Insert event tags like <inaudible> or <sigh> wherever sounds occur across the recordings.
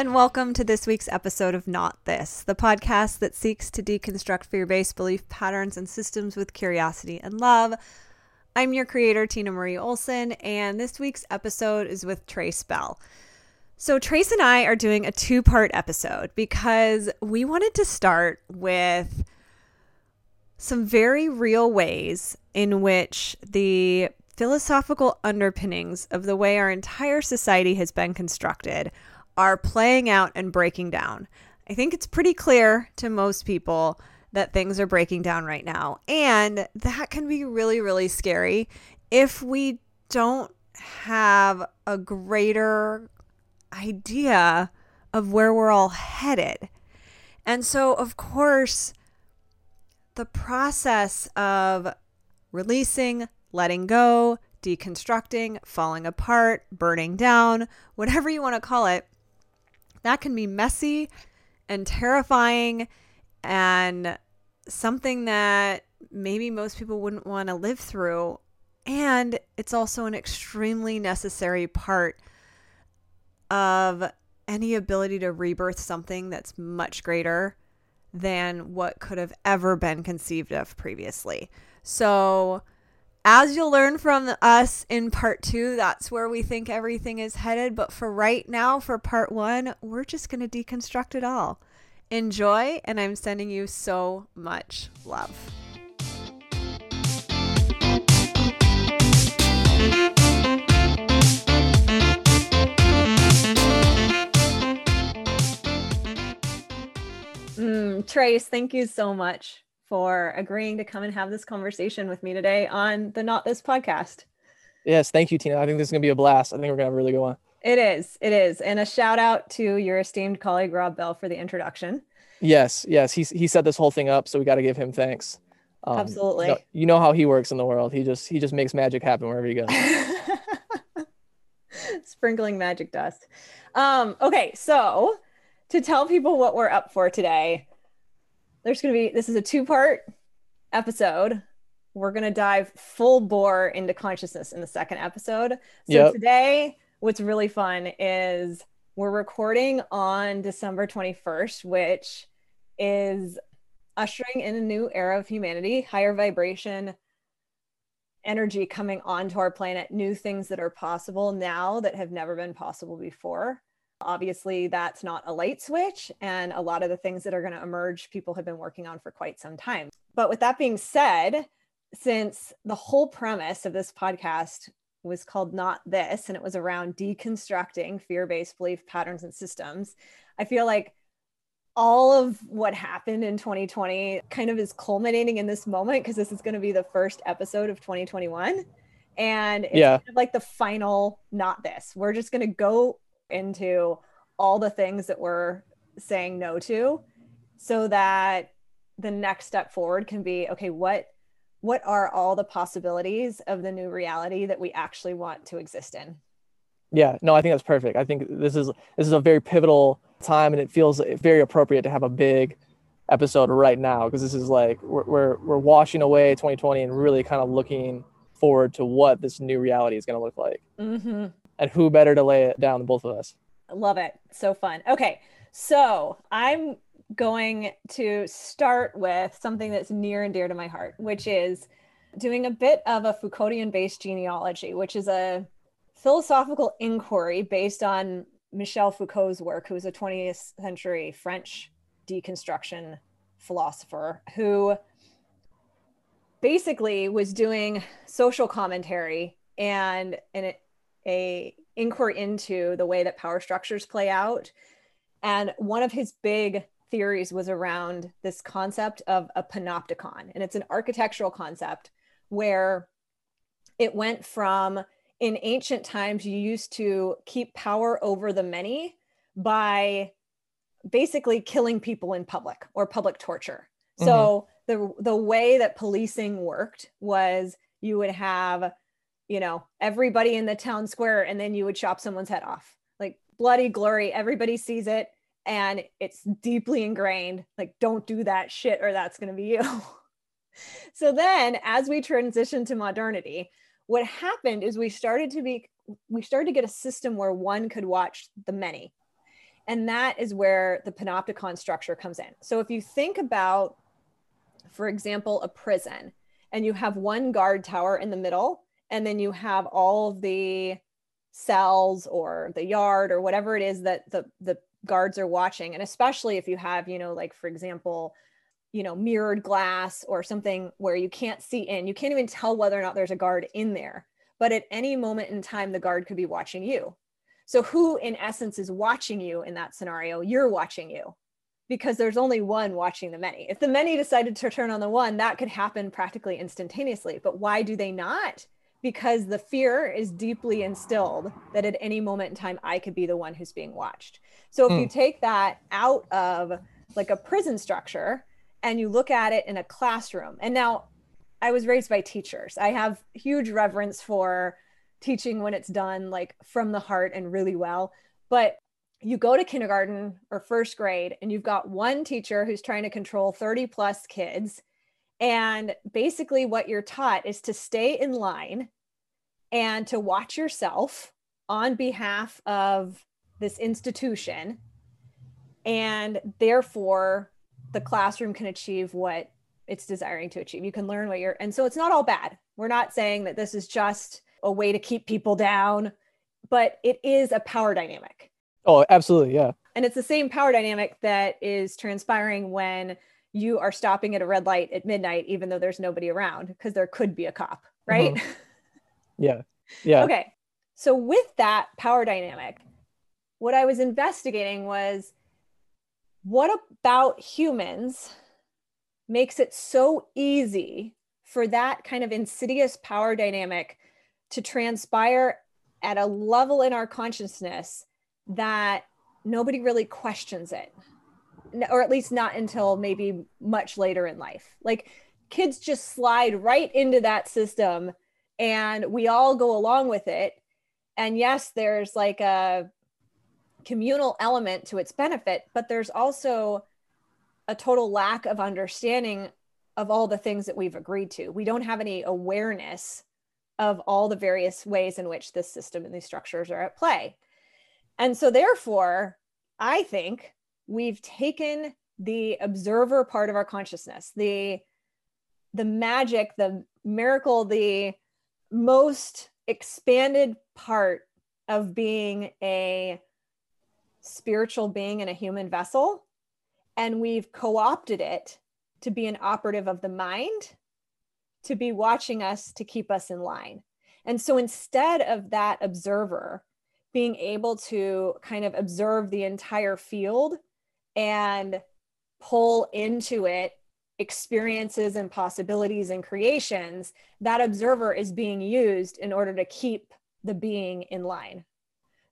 and welcome to this week's episode of Not This, the podcast that seeks to deconstruct fear based belief patterns and systems with curiosity and love. I'm your creator, Tina Marie Olson, and this week's episode is with Trace Bell. So, Trace and I are doing a two part episode because we wanted to start with some very real ways in which the philosophical underpinnings of the way our entire society has been constructed are playing out and breaking down. I think it's pretty clear to most people that things are breaking down right now. And that can be really, really scary if we don't have a greater idea of where we're all headed. And so, of course, the process of releasing, letting go, deconstructing, falling apart, burning down, whatever you want to call it, that can be messy and terrifying and something that maybe most people wouldn't want to live through. And it's also an extremely necessary part of any ability to rebirth something that's much greater than what could have ever been conceived of previously. So, as you'll learn from us in part two, that's where we think everything is headed. But for right now, for part one, we're just going to deconstruct it all. Enjoy, and I'm sending you so much love. Mm, Trace, thank you so much for agreeing to come and have this conversation with me today on the Not This podcast. Yes, thank you, Tina. I think this is going to be a blast. I think we're going to have a really good one. It is. It is. And a shout out to your esteemed colleague, Rob Bell, for the introduction. Yes, yes. He, he set this whole thing up, so we got to give him thanks. Um, Absolutely. You know, you know, how he works in the world. He just he just makes magic happen wherever he goes. <laughs> Sprinkling magic dust. Um, okay, so to tell people what we're up for today, there's going to be this is a two part episode. We're going to dive full bore into consciousness in the second episode. So yep. today, what's really fun is we're recording on December 21st, which is ushering in a new era of humanity, higher vibration energy coming onto our planet, new things that are possible now that have never been possible before. Obviously, that's not a light switch, and a lot of the things that are going to emerge, people have been working on for quite some time. But with that being said, since the whole premise of this podcast was called Not This, and it was around deconstructing fear based belief patterns and systems, I feel like all of what happened in 2020 kind of is culminating in this moment because this is going to be the first episode of 2021 and it's yeah. kind of like the final not this we're just going to go into all the things that we're saying no to so that the next step forward can be okay what what are all the possibilities of the new reality that we actually want to exist in? Yeah no i think that's perfect. I think this is this is a very pivotal time and it feels very appropriate to have a big episode right now because this is like we're, we're we're washing away 2020 and really kind of looking forward to what this new reality is going to look like. Mm-hmm and who better to lay it down than both of us? Love it. So fun. Okay. So I'm going to start with something that's near and dear to my heart, which is doing a bit of a Foucauldian based genealogy, which is a philosophical inquiry based on Michel Foucault's work, who was a 20th century French deconstruction philosopher who basically was doing social commentary and a inquiry into the way that power structures play out. And one of his big theories was around this concept of a panopticon. And it's an architectural concept where it went from in ancient times, you used to keep power over the many by basically killing people in public or public torture. Mm-hmm. So the the way that policing worked was you would have you know, everybody in the town square and then you would chop someone's head off. Like bloody glory, everybody sees it and it's deeply ingrained. Like, don't do that shit or that's going to be you. <laughs> so then as we transition to modernity, what happened is we started to be we started to get a system where one could watch the many. And that is where the panopticon structure comes in. So if you think about, for example, a prison, and you have one guard tower in the middle, and then you have all the cells or the yard or whatever it is that the, the guards are watching. And especially if you have, you know, like for example, you know, mirrored glass or something where you can't see in, you can't even tell whether or not there's a guard in there. But at any moment in time, the guard could be watching you. So, who in essence is watching you in that scenario? You're watching you because there's only one watching the many. If the many decided to turn on the one, that could happen practically instantaneously. But why do they not? Because the fear is deeply instilled that at any moment in time, I could be the one who's being watched. So, if mm. you hmm. take that out of like a prison structure and you look at it in a classroom, and now I was raised by teachers, I have huge reverence for teaching when it's done like from the heart and really well. But you go to kindergarten or first grade and you've got one teacher who's trying to control 30 plus kids. And basically, what you're taught is to stay in line and to watch yourself on behalf of this institution. And therefore, the classroom can achieve what it's desiring to achieve. You can learn what you're, and so it's not all bad. We're not saying that this is just a way to keep people down, but it is a power dynamic. Oh, absolutely. Yeah. And it's the same power dynamic that is transpiring when you are stopping at a red light at midnight, even though there's nobody around, because there could be a cop, right? Mm-hmm. <laughs> Yeah. Yeah. okay. So, with that power dynamic, what I was investigating was what about humans makes it so easy for that kind of insidious power dynamic to transpire at a level in our consciousness that nobody really questions it or at least not until maybe much later in life. Like kids just slide right into that system and we all go along with it. And yes there's like a communal element to its benefit but there's also a total lack of understanding of all the things that we've agreed to. We don't have any awareness of all the various ways in which this system and these structures are at play. And so, therefore, I think we've taken the observer part of our consciousness, the the magic, the miracle, the most expanded part of being a spiritual being in a human vessel, and we've co opted it to be an operative of the mind to be watching us to keep us in line. And so instead of that observer being able to kind of observe the entire field and pull into it experiences and possibilities and creations, that observer is being used in order to keep the being in line.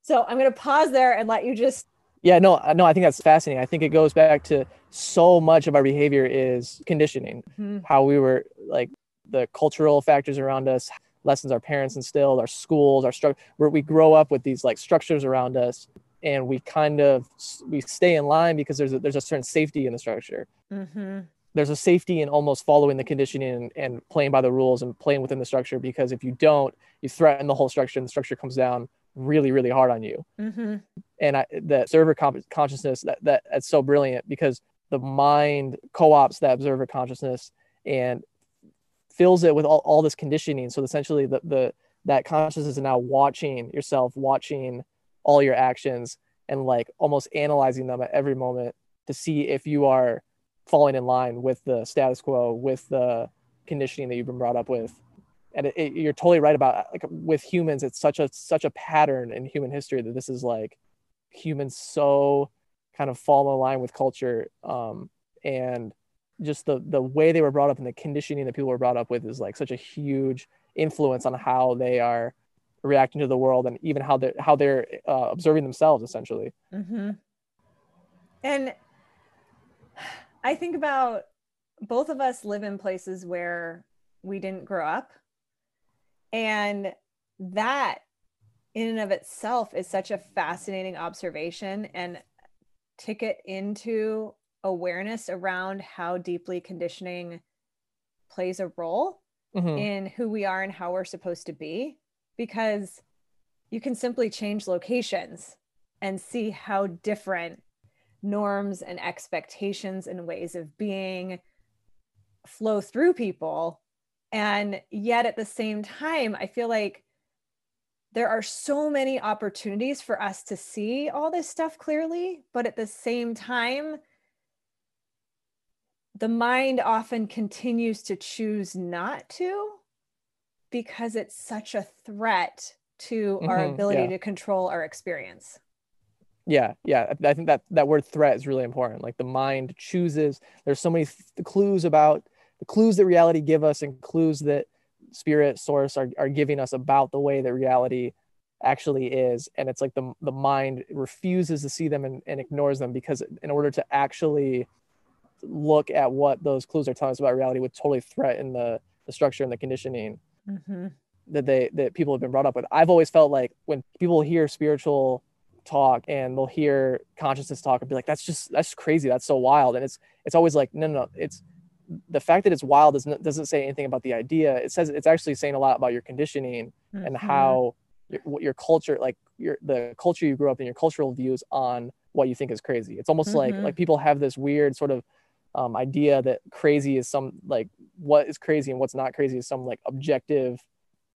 So I'm going to pause there and let you just yeah, no, no, I think that's fascinating. I think it goes back to so much of our behavior is conditioning, mm-hmm. how we were like the cultural factors around us, lessons our parents instilled, our schools, our structure, where we grow up with these like structures around us, and we kind of we stay in line because there's a, there's a certain safety in the structure. Mm-hmm. There's a safety in almost following the conditioning and, and playing by the rules and playing within the structure because if you don't, you threaten the whole structure and the structure comes down really really hard on you. Mm-hmm. And I, the observer consciousness that, that that's so brilliant because the mind co-ops that observer consciousness and fills it with all, all this conditioning. So essentially the, the that consciousness is now watching yourself, watching all your actions and like almost analyzing them at every moment to see if you are falling in line with the status quo, with the conditioning that you've been brought up with. And it, it, you're totally right about like with humans, it's such a such a pattern in human history that this is like humans so kind of fall in line with culture um, and just the the way they were brought up and the conditioning that people were brought up with is like such a huge influence on how they are reacting to the world and even how they're how they're uh, observing themselves essentially mm-hmm. and i think about both of us live in places where we didn't grow up and that in and of itself is such a fascinating observation and ticket into awareness around how deeply conditioning plays a role mm-hmm. in who we are and how we're supposed to be because you can simply change locations and see how different norms and expectations and ways of being flow through people. And yet at the same time, I feel like there are so many opportunities for us to see all this stuff clearly, but at the same time, the mind often continues to choose not to because it's such a threat to our Mhm, ability yeah. to control our experience. Yeah, yeah. I I think that that word threat is really important. Like the mind chooses. There's so many th- clues about the clues that reality give us and clues that spirit source are, are giving us about the way that reality actually is. And it's like the the mind refuses to see them and, and ignores them because in order to actually look at what those clues are telling us about reality would totally threaten the the structure and the conditioning that they that people have been brought up with. I've always felt like when people hear spiritual talk and they'll hear consciousness talk and be like, that's just that's crazy, that's so wild. And it's it's always like, no, no, no. It's the fact that it's wild doesn't doesn't say anything about the idea. It says it's actually saying a lot about your conditioning and Mhm. how your, what your culture, like your the culture you grew up in, your cultural views on what you think is crazy. It's almost like Mhm. like people have this weird sort of um, idea that crazy is some like what is crazy and what's not crazy is some like objective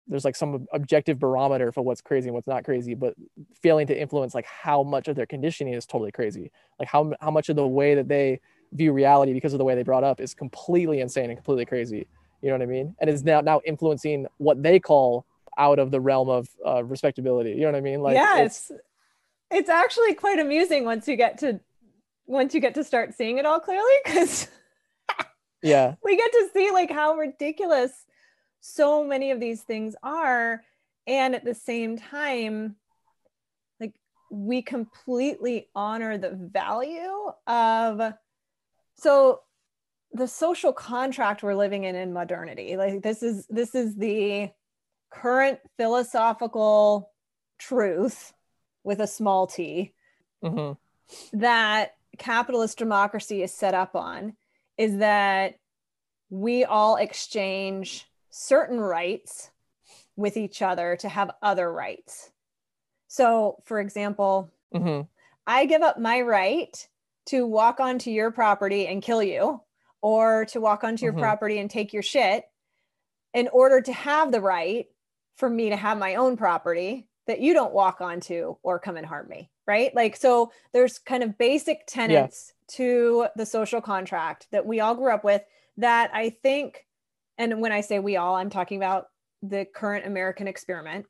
there's like some objective barometer for what's crazy and what's not crazy but failing to influence like how much of their conditioning is totally crazy. Like how, how much of the way that they view reality because of the way they brought up is completely insane and completely crazy. You know what i mean? And is now now influencing what they call out of the realm of uh, respectability. You know what i mean? Like it's, it's it's actually quite amusing once you get to once you get to start seeing it all clearly because <laughs> yeah. we get to see like how ridiculous so many of these things are. And at the same time like we completely honor the value of so the social contract we're living in in modernity like this is this is the current philosophical truth with a small t hmm that capitalist democracy is set up on is that we all exchange certain rights with each other to have other rights. So, for example, hmm I give up my right to walk onto your property and kill you, or to walk onto your Mhm. property and take your shit, in order to have the right for me to have my own property that you don't walk onto or come and harm me. Right. Like, so there's kind of basic tenets to the social contract that we all grew up with that I think, and when I say we all, I'm talking about the current American experiment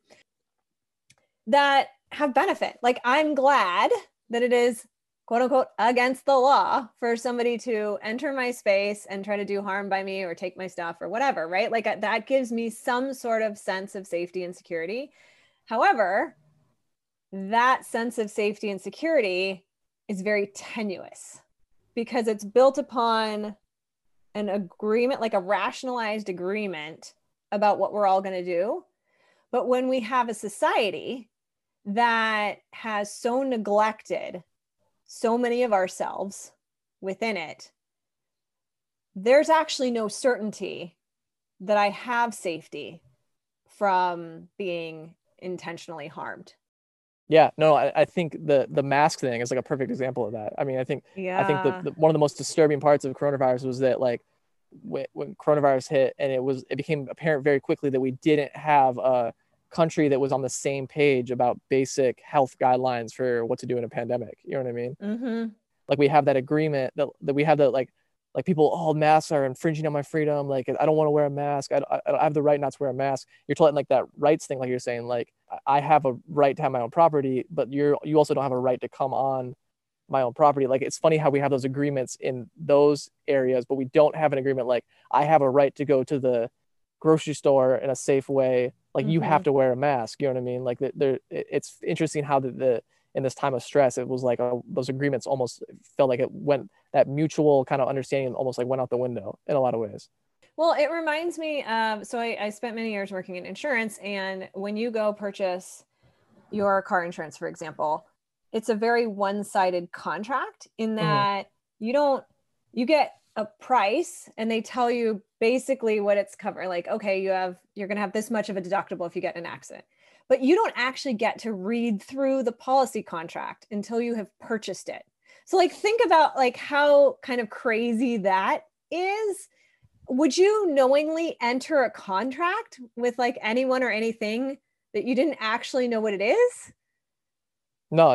that have benefit. Like, I'm glad that it is quote unquote against the law for somebody to enter my space and try to do harm by me or take my stuff or whatever, right? Like, that gives me some sort of sense of safety and security. However, that sense of safety and security is very tenuous because it's built upon an agreement, like a rationalized agreement about what we're all going to do. But when we have a society that has so neglected so many of ourselves within it, there's actually no certainty that I have safety from being intentionally harmed. Yeah no I, I think the the mask thing is like a perfect example of that i mean i think Yeah. I think the, the one of the most disturbing parts of coronavirus was that like when, when coronavirus hit and it was it became apparent very quickly that we didn't have a country that was on the same page about basic health guidelines for what to do in a pandemic. You know what I mean? mm-hmm. Like we have that agreement that, that we have that like like people oh masks are infringing on my freedom like i don't want to wear a mask I, I, I have the right not to wear a mask. You're told like that rights thing like you're saying like I- have a right to have my own property but you're you also don't have a right to come on my own property. Like it's funny how we have those agreements in those areas but we don't have an agreement like i have a right to go to the grocery store in a safe way like you have mm-hmm. to wear a mask you know what i mean? Like the- there it's interesting how the, the in this time of stress it was like uh those agreements almost felt like it went that mutual kind of understanding almost like went out the window in a lot of ways Well, it reminds me of so I, I spent many years working in insurance, and when you go purchase your car insurance, for example, it's a very one sided contract in that you don't, you get a price and they tell you basically what it's covering. Like, okay, you have, you're going to have this much of a deductible if you get in an accident. But you don't actually get to read through the policy contract until you have purchased it. So like think about like how kind of crazy that is. Would you knowingly enter a contract with like anyone or anything that you didn't actually know what it is? No,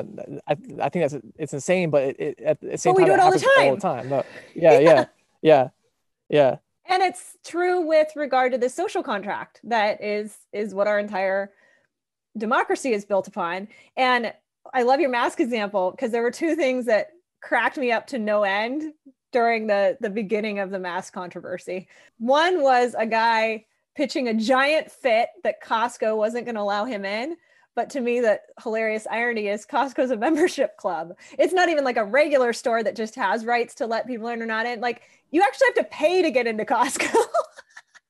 I, I think that's it's insane, but it, it at the same But we time do it all the happens all the time. No, yeah, yeah, yeah, yeah, and it's true with regard to the social contract that is is what our entire democracy is built upon and i love your mask example because there were two things that cracked me up to no end during the the beginning of the mask controversy one was a guy pitching a giant fit that costco wasn't going to allow him in but to me the hilarious irony is costco's a <laughs> membership club it's not even like a regular store that just has rights to let people in or not in like you actually have to pay to get into costco <laughs>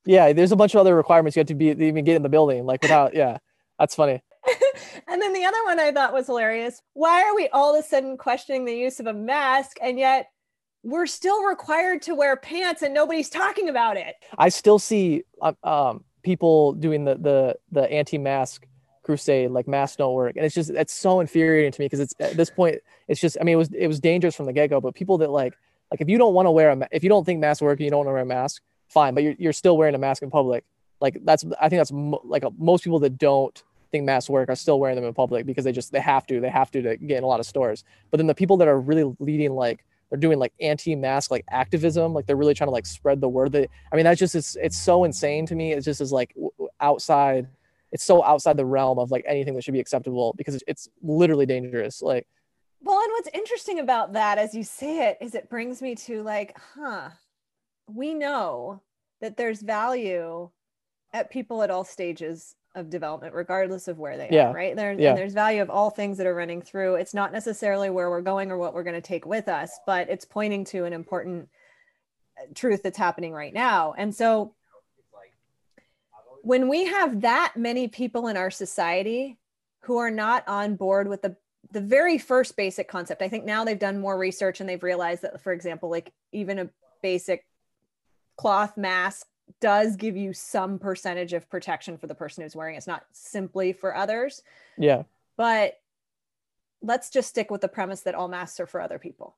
yeah. There's a bunch of other requirements you have to be even get in the building, like without. Yeah, that's funny. <laughs> and then the other one I thought was hilarious. Why are we all of a sudden questioning the use of a mask and yet we're still required to wear pants and nobody's talking about it? I still see um, um, people doing the the the anti-mask crusade, like masks don't work, and it's just it's so infuriating to me because it's at this point it's just I mean it was it was dangerous from the get go, but people that like like if you don't want to wear a if you don't think masks work and you don't want to wear a mask, fine, but you're you're still wearing a mask in public. Like that's I think that's mo- like uh most people that don't think masks work are still wearing them in public because they just they have to they have to to get in a lot of stores. But then the people that are really leading like they're doing like anti-mask like activism like they're really trying to like spread the word that i mean that's just it's, it's so insane to me it just is like outside it's so outside the realm of like anything that should be acceptable because it's literally dangerous like Well, and what's interesting about that as you say it is it brings me to like, huh, we know that there's value at people at all stages of development, regardless of where they Yeah. are, right? There, Yeah. and there's value of all things that are running through. It's not necessarily where we're going or what we're going to take with us, but it's pointing to an important uh, truth that's happening right now. And so when we have that many people in our society who are not on board with the the very first basic concept i think now they've done more research and they've realized that for example like even a basic cloth mask does give you some percentage of protection for the person who's wearing it. it's not simply for others yeah. but let's just stick with the premise that all masks are for other people.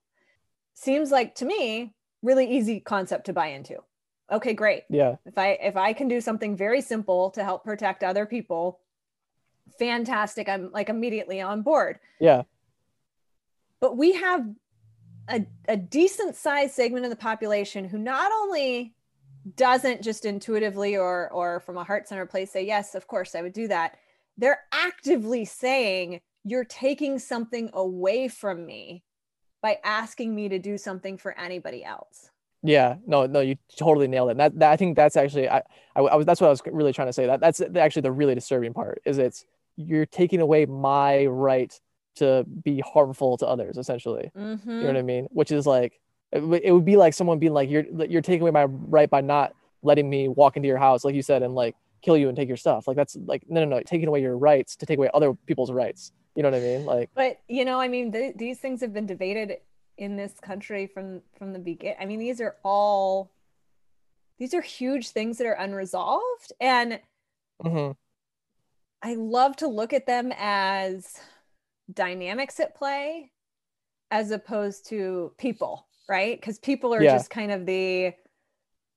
Seems like to me really easy concept to buy into. Okay great. Yeah. If i if i can do something very simple to help protect other people fantastic. I'm like immediately on board. Yeah. But we have a, a decent sized segment of the population who not only doesn't just intuitively or or from a heart center place say yes of course i would do that they're actively saying you're taking something away from me by asking me to do something for anybody else Yeah, no, no, you totally nailed it. And that, that I think that's actually I, I, I was that's what I was really trying to say. That that's actually the really disturbing part is it's you're taking away my right to be harmful to others, essentially. mm-hmm. You know what I mean? Which is like it, would- it would be like someone being like you're you're taking away my right by not letting me walk into your house, like you said, and like kill you and take your stuff. Like that's like no, no, no, taking away your rights to take away other people's rights. You know what I mean? Like but you know i mean th- these things have been debated in this country from from the begin i mean these are all these are huge things that are unresolved and mhm, i love to look at them as dynamics at play as opposed to people right because people are Yeah. just kind of the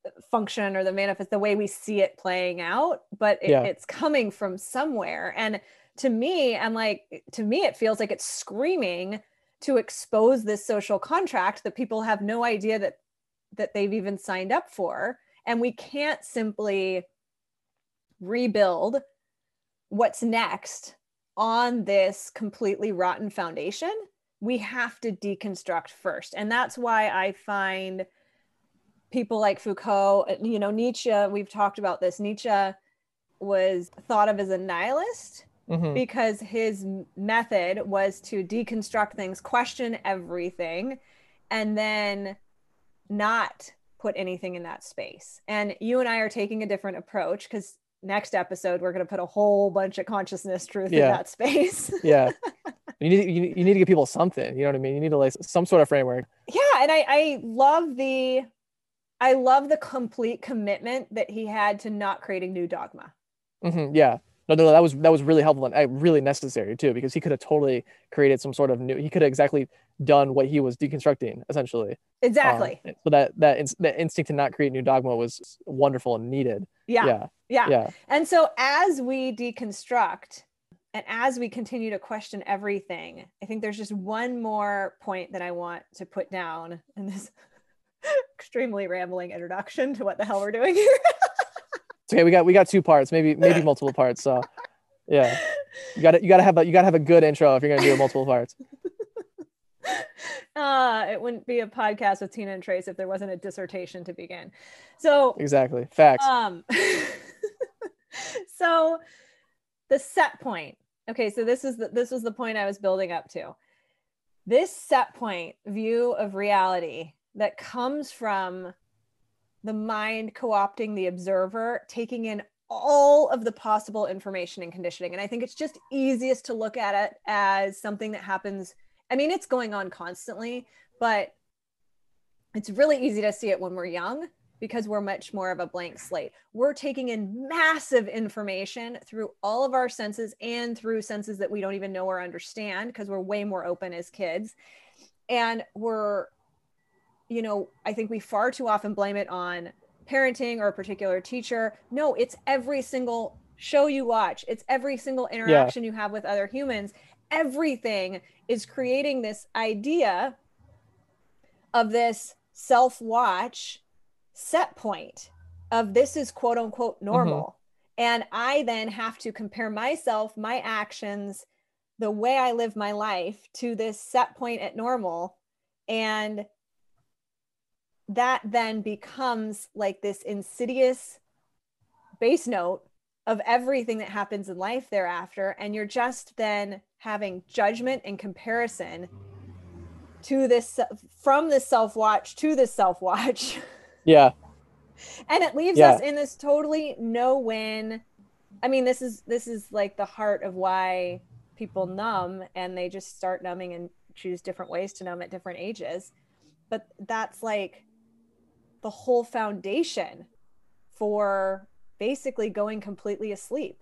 uh, function or the manifest the way we see it playing out but it, Yeah. it's coming from somewhere and to me i'm like to me it feels like it's screaming to expose this social contract that people have no idea that that they've even signed up for and we can't simply rebuild what's next on this completely rotten foundation we have to deconstruct first and that's why i find people like foucault uh, you know nietzsche we've talked about this nietzsche was thought of as a nihilist mhm, because his method was to deconstruct things, question everything, and then not put anything in that space. And you and I are taking a different approach because next episode we're going to put a whole bunch of consciousness truth in that space. yeah. <laughs> You need you, you need to give people something. You know what I mean? You need to like some sort of framework. yeah, and I I love the I love the complete commitment that he had to not creating new dogma. hmm yeah. no, no, no, that was that was really helpful and uh, really necessary too, because he could have totally created some sort of new. He could have exactly done what he was deconstructing essentially. Exactly. Um, so that that ins- that instinct to not create new dogma was wonderful and needed. Yeah. Yeah. Yeah. Yeah. And so as we deconstruct and as we continue to question everything, I think there's just one more point that I want to put down in this <laughs> extremely rambling introduction to what the hell we're doing here. <laughs> Okay. We got we got two parts, maybe maybe <laughs> multiple parts. So yeah, you got to you got to have a you got to have a good intro if you're gonna do multiple parts. uh, it wouldn't be a podcast with Tina and Trace if there wasn't a dissertation to begin. So Exactly. Facts. um so the set point. Okay so this is the, this was the point i was building up to. This set point view of reality that comes from the mind co-opting the observer taking in all of the possible information and conditioning. And i think it's just easiest to look at it as something that happens. I mean it's going on constantly but it's really easy to see it when we're young because we're much more of a blank slate. We're taking in massive information through all of our senses and through senses that we don't even know or understand because we're way more open as kids. And we're, you know, I think we far too often blame it on parenting or a particular teacher. No, it's every single show you watch, it's every single interaction you have with other humans. Everything is creating this idea of this self watch set point of this is quote unquote mm-hmm. normal. And I then have to compare myself, my actions, the way I live my life to this set point at normal. And that then becomes like this insidious base note of everything that happens in life thereafter. And you're just then having judgment and comparison to this from this self watch to this self watch. <laughs> yeah. and it leaves Yeah. us in this totally no win i mean this is this is like the heart of why people numb and they just start numbing and choose different ways to numb at different ages but that's like the whole foundation for basically going completely asleep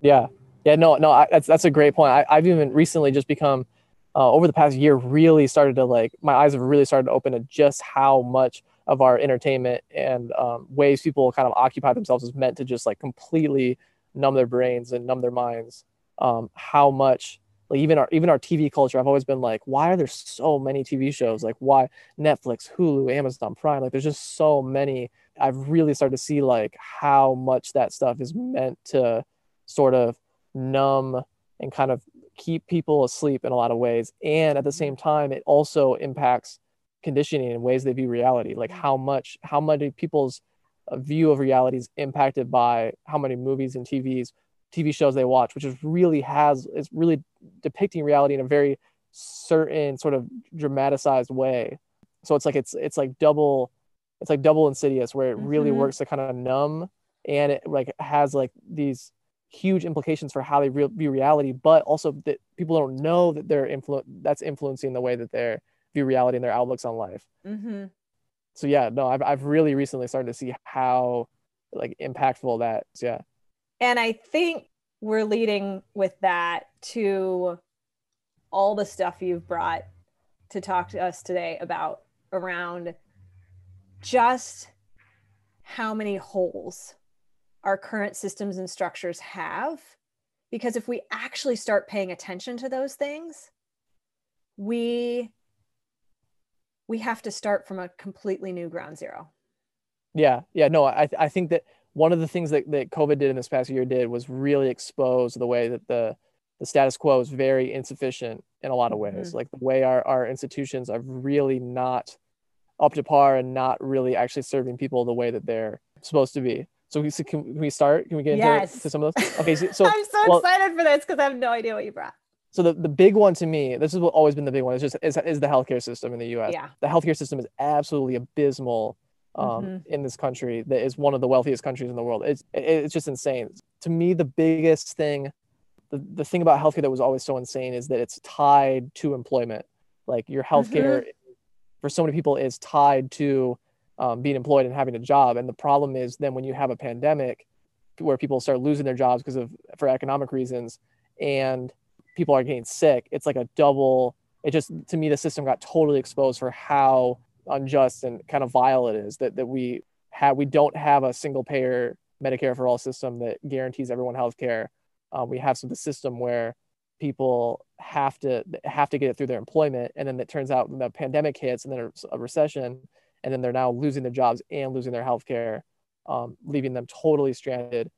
Yeah. Yeah. No, no, I, that's, that's a great point. I, I've even recently just become, uh, over the past year, really started to like, my eyes have really started to open to just how much of our entertainment and um, ways people kind of occupy themselves is meant to just like completely numb their brains and numb their minds. Um, how much, like even our even our TV culture, I've always been like, why are there so many TV shows? Like why Netflix, Hulu, Amazon Prime? Like there's just so many. I've really started to see like how much that stuff is meant to sort of numb and kind of keep people asleep in a lot of ways. And at the same time, it also impacts conditioning and ways they view reality, like how much how many people's uh, view of reality is impacted by how many movies and TVs TV shows they watch, which is really has is really depicting reality in a very certain sort of dramatized way. So it's like it's it's like double it's like double insidious where it really Mhm. works to kind of numb and it like has like these huge implications for how they re- view reality, but also that people don't know that they're influ- that's influencing the way that they view reality and their outlooks on life. mm-hmm. So yeah, no, I've I've really recently started to see how like impactful that Yeah. And I think we're leading with that to all the stuff you've brought to talk to us today about around just how many holes our current systems and structures have. Because if we actually start paying attention to those things, we we have to start from a completely new ground zero. Yeah, yeah, no, I I think that one of the things that, that COVID did in this past year did was really expose the way that the the status quo is very insufficient in a lot of ways. Mhm. Like the way our, our institutions are really not up to par and not really actually serving people the way that they're supposed to be. So, we, so can, we start? Can we get into Yes. to some of those? Okay, so, <laughs> so I'm so well- excited for this because I have no idea what you brought. So the, the big one to me, this has always been the big one, is just is, is the healthcare system in the US. Yeah. The healthcare system is absolutely abysmal um, Mhm. in this country that is one of the wealthiest countries in the world. It's it's just insane. To me, the biggest thing, the, the thing about healthcare that was always so insane is that it's tied to employment. Like your healthcare for so many people is tied to um, being employed and having a job. And the problem is then when you have a pandemic, where people start losing their jobs because of for economic reasons and people are getting sick it's like a double it just to me the system got totally exposed for how unjust and kind of vile it is that that we have we don't have a single payer medicare for all system that guarantees everyone health care um, we have some of the system where people have to have to get it through their employment and then it turns out the pandemic hits and then a recession and then they're now losing their jobs and losing their health care um, leaving them totally stranded.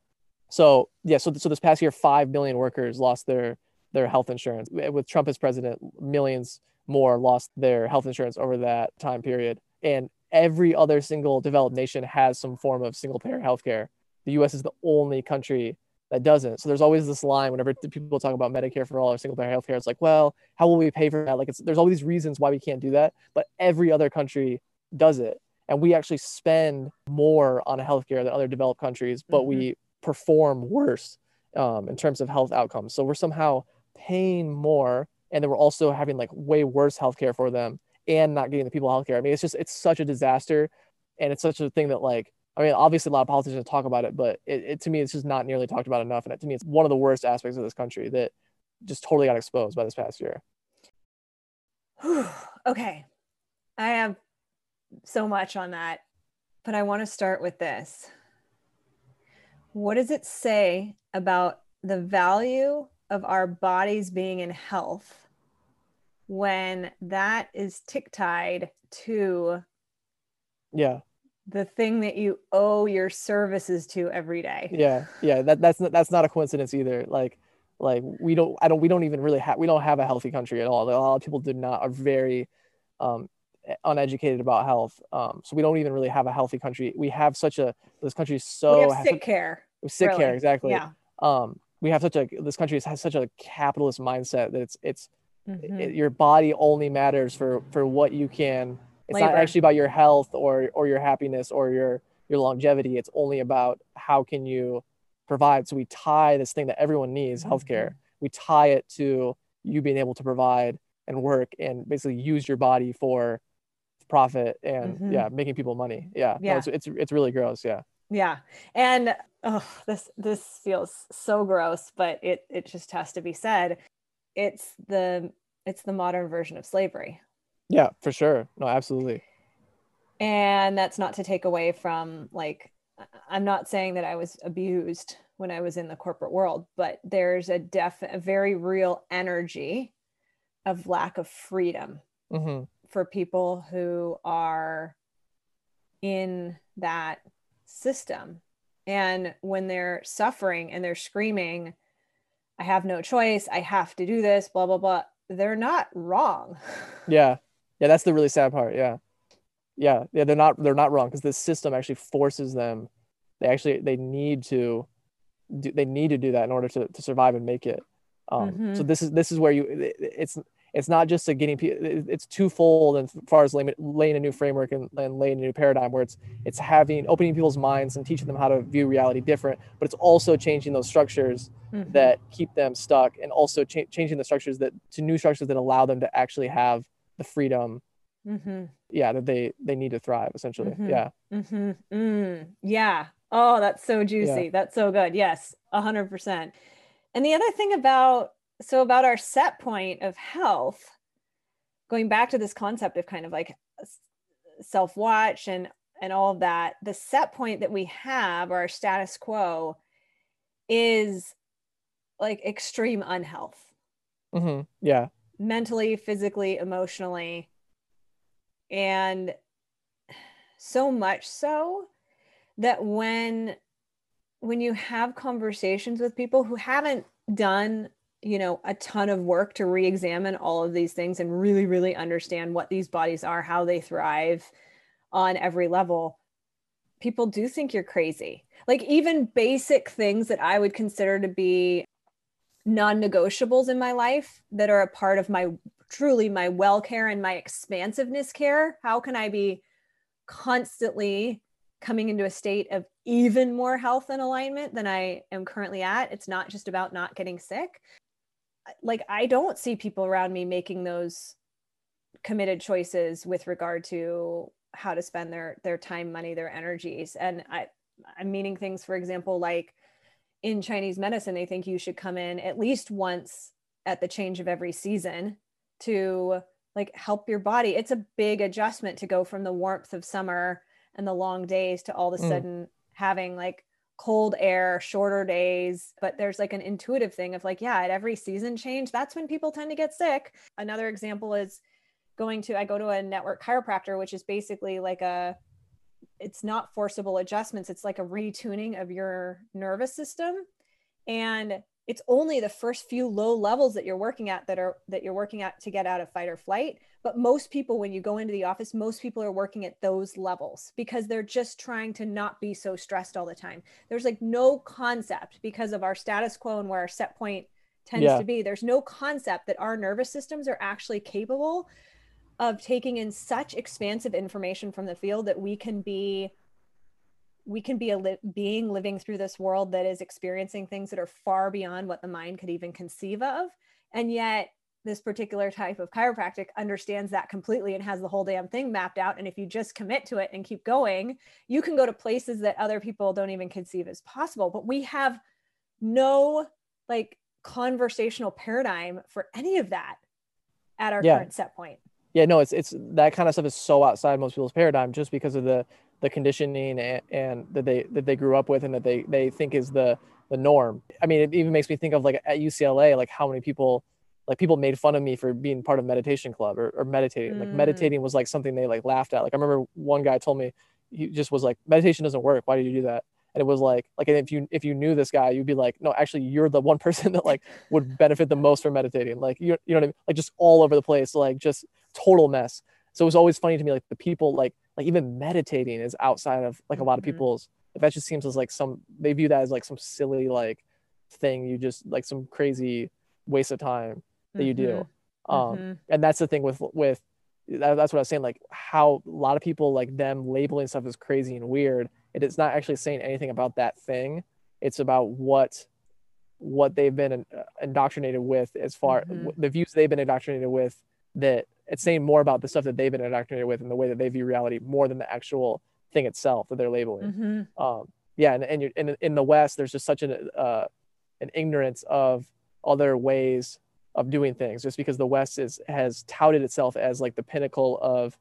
So yeah so, so this past year 5 million workers lost their their health insurance with trump as president millions more lost their health insurance over that time period and every other single developed nation has some form of single payer healthcare the us is the only country that doesn't. So there's always this line whenever people talk about Medicare for all or single payer healthcare, it's like, well, how will we pay for that? Like it's there's all these reasons why we can't do that, but every other country does it. And we actually spend more on healthcare than other developed countries, but mm-hmm. we perform worse um, in terms of health outcomes. So we're somehow paying more and then we're also having like way worse healthcare for them and not getting the people healthcare. I mean, it's just it's such a disaster and it's such a thing that like I mean, obviously, a lot of politicians talk about it, but it, it, to me, it's just not nearly talked about enough. And it, to me, it's one of the worst aspects of this country that just totally got exposed by this past year. <sighs> okay. I have so much on that, but I want to start with this. What does it say about the value of our bodies being in health when that is tick tied to yeah the thing that you owe your services to every day. Yeah, yeah, that that's not, that's not a coincidence either. Like, like we don't, I don't, we don't even really have, we don't have a healthy country at all. A lot of people do not are very um, uneducated about health. Um, so we don't even really have a healthy country. We have such a this country is so we have sick care. Sick really. care, exactly. Yeah. Um, we have such a this country has such a capitalist mindset that it's it's mm-hmm. it, your body only matters for for what you can it's labor. not actually about your health or or your happiness or your your longevity it's only about how can you provide so we tie this thing that everyone needs mm-hmm. healthcare we tie it to you being able to provide and work and basically use your body for profit and mm-hmm. yeah making people money yeah, yeah. No, it's, it's it's really gross yeah yeah and oh this this feels so gross but it it just has to be said it's the it's the modern version of slavery yeah, for sure. No, absolutely. And that's not to take away from like I'm not saying that I was abused when I was in the corporate world, but there's a def a very real energy of lack of freedom mm-hmm. for people who are in that system. And when they're suffering and they're screaming, I have no choice, I have to do this, blah, blah, blah, they're not wrong. <laughs> Yeah. Yeah that's the really sad part. Yeah. Yeah. Yeah they're not they're not wrong because the system actually forces them. They actually they need to do, they need to do that in order to, to survive and make it. Um, mm-hmm. so this is this is where you it, it's it's not just a getting it's twofold as far as laying, laying a new framework and, and laying a new paradigm where it's it's having opening people's minds and teaching them how to view reality different but it's also changing those structures mm-hmm. that keep them stuck and also cha- changing the structures that to new structures that allow them to actually have the freedom mm-hmm. yeah that they they need to thrive essentially mm-hmm. yeah mm-hmm. mm. yeah oh that's so juicy yeah. that's so good yes a hundred percent and the other thing about so about our set point of health going back to this concept of kind of like self watch and and all of that the set point that we have or our status quo is like extreme unhealth mm-hmm. yeah mentally, physically, emotionally. And so much so that when when you have conversations with people who haven't done you know a ton of work to re-examine all of these things and really really understand what these bodies are how they thrive on every level people do think you're crazy. Like even basic things that i would consider to be non-negotiables in my life that are a part of my truly my well care and my expansiveness care how can i be constantly coming into a state of even more health and alignment than i am currently at? It's not just about not getting sick like i don't see people around me making those committed choices with regard to how to spend their their time money their energies and i i'm meaning things for example like in Chinese medicine, they think you should come in at least once at the change of every season to like help your body. It's a big adjustment to go from the warmth of summer and the long days to all of a mm. sudden having like cold air, shorter days. But there's like an intuitive thing of like, yeah, at every season change, that's when people tend to get sick. Another example is going to, I go to a network chiropractor, which is basically like a, it's not forcible adjustments, it's like a retuning of your nervous system. And it's only the first few low levels that you're working at that are that you're working at to get out of fight or flight but most people when you go into the office most people are working at those levels because they're just trying to not be so stressed all the time. There's like no concept because of our status quo and where our set point tends yeah. to be. There's no concept that our nervous systems are actually capable of taking in such expansive information from the field that we can be we can be a li- being living through this world that is experiencing things that are far beyond what the mind could even conceive of. And yet this particular type of chiropractic understands that completely and has the whole damn thing mapped out and if you just commit to it and keep going you can go to places that other people don't even conceive as possible but we have no like conversational paradigm for any of that at our yeah. current set point yeah no it's it's that kind of stuff is so outside most people's paradigm just because of the the conditioning and, and that they that they grew up with and that they they think is the the norm. I mean, it even makes me think of like at UCLA, like how many people like people made fun of me for being part of meditation club or, or meditating. Mm. Like meditating was like something they like laughed at. Like I remember one guy told me he just was like, meditation doesn't work. Why do you do that? And it was like, like if you if you knew this guy, you'd be like, no, actually, you're the one <laughs> person that like would benefit the most from meditating. Like you, you know what I mean? Like just all over the place, like just total mess. So it was always funny to me, like the people like like even meditating is outside of like a lot of mm-hmm. people's that just seems as like some they view that as like some silly like thing you just like some crazy waste of time that you do mm-hmm. um mm-hmm. and that's the thing with with that, that's what i was saying like how a lot of people like them labeling stuff as crazy and weird it is not actually saying anything about that thing it's about what what they've been indoctrinated with as far mm-hmm. the views they've been indoctrinated with that it's saying more about the stuff that they've been indoctrinated with and the way that they view reality more than the actual thing itself that they're labeling. Mm-hmm. Um, yeah, and and in in the West, there's just such an uh, an ignorance of other ways of doing things, just because the West is has touted itself as like the pinnacle of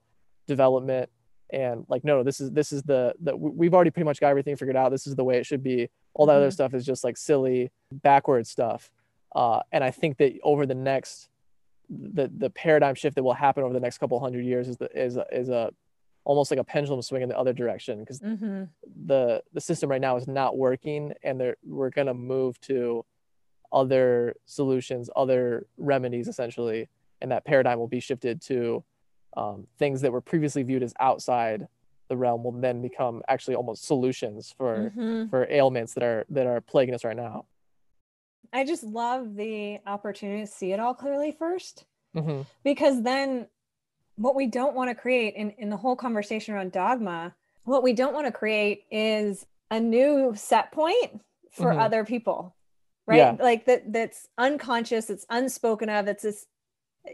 development and like no this is this is the the we've already pretty much got everything figured out this is the way it should be all that mm-hmm. other stuff is just like silly backward stuff uh, and i think that over the next the the paradigm shift that will happen over the next couple hundred years is the is a, is a almost like a pendulum swing in the other direction because mm-hmm. the the system right now is not working and we're going to move to other solutions other remedies essentially and that paradigm will be shifted to um, things that were previously viewed as outside the realm will then become actually almost solutions for mm-hmm. for ailments that are that are plaguing us right now I just love the opportunity to see it all clearly 1st mm-hmm. because then what we don't want to create in, in the whole conversation around dogma, what we don't want to create is a new set point for mm-hmm. other people, right? Yeah. Like that that's unconscious, it's unspoken of, it's this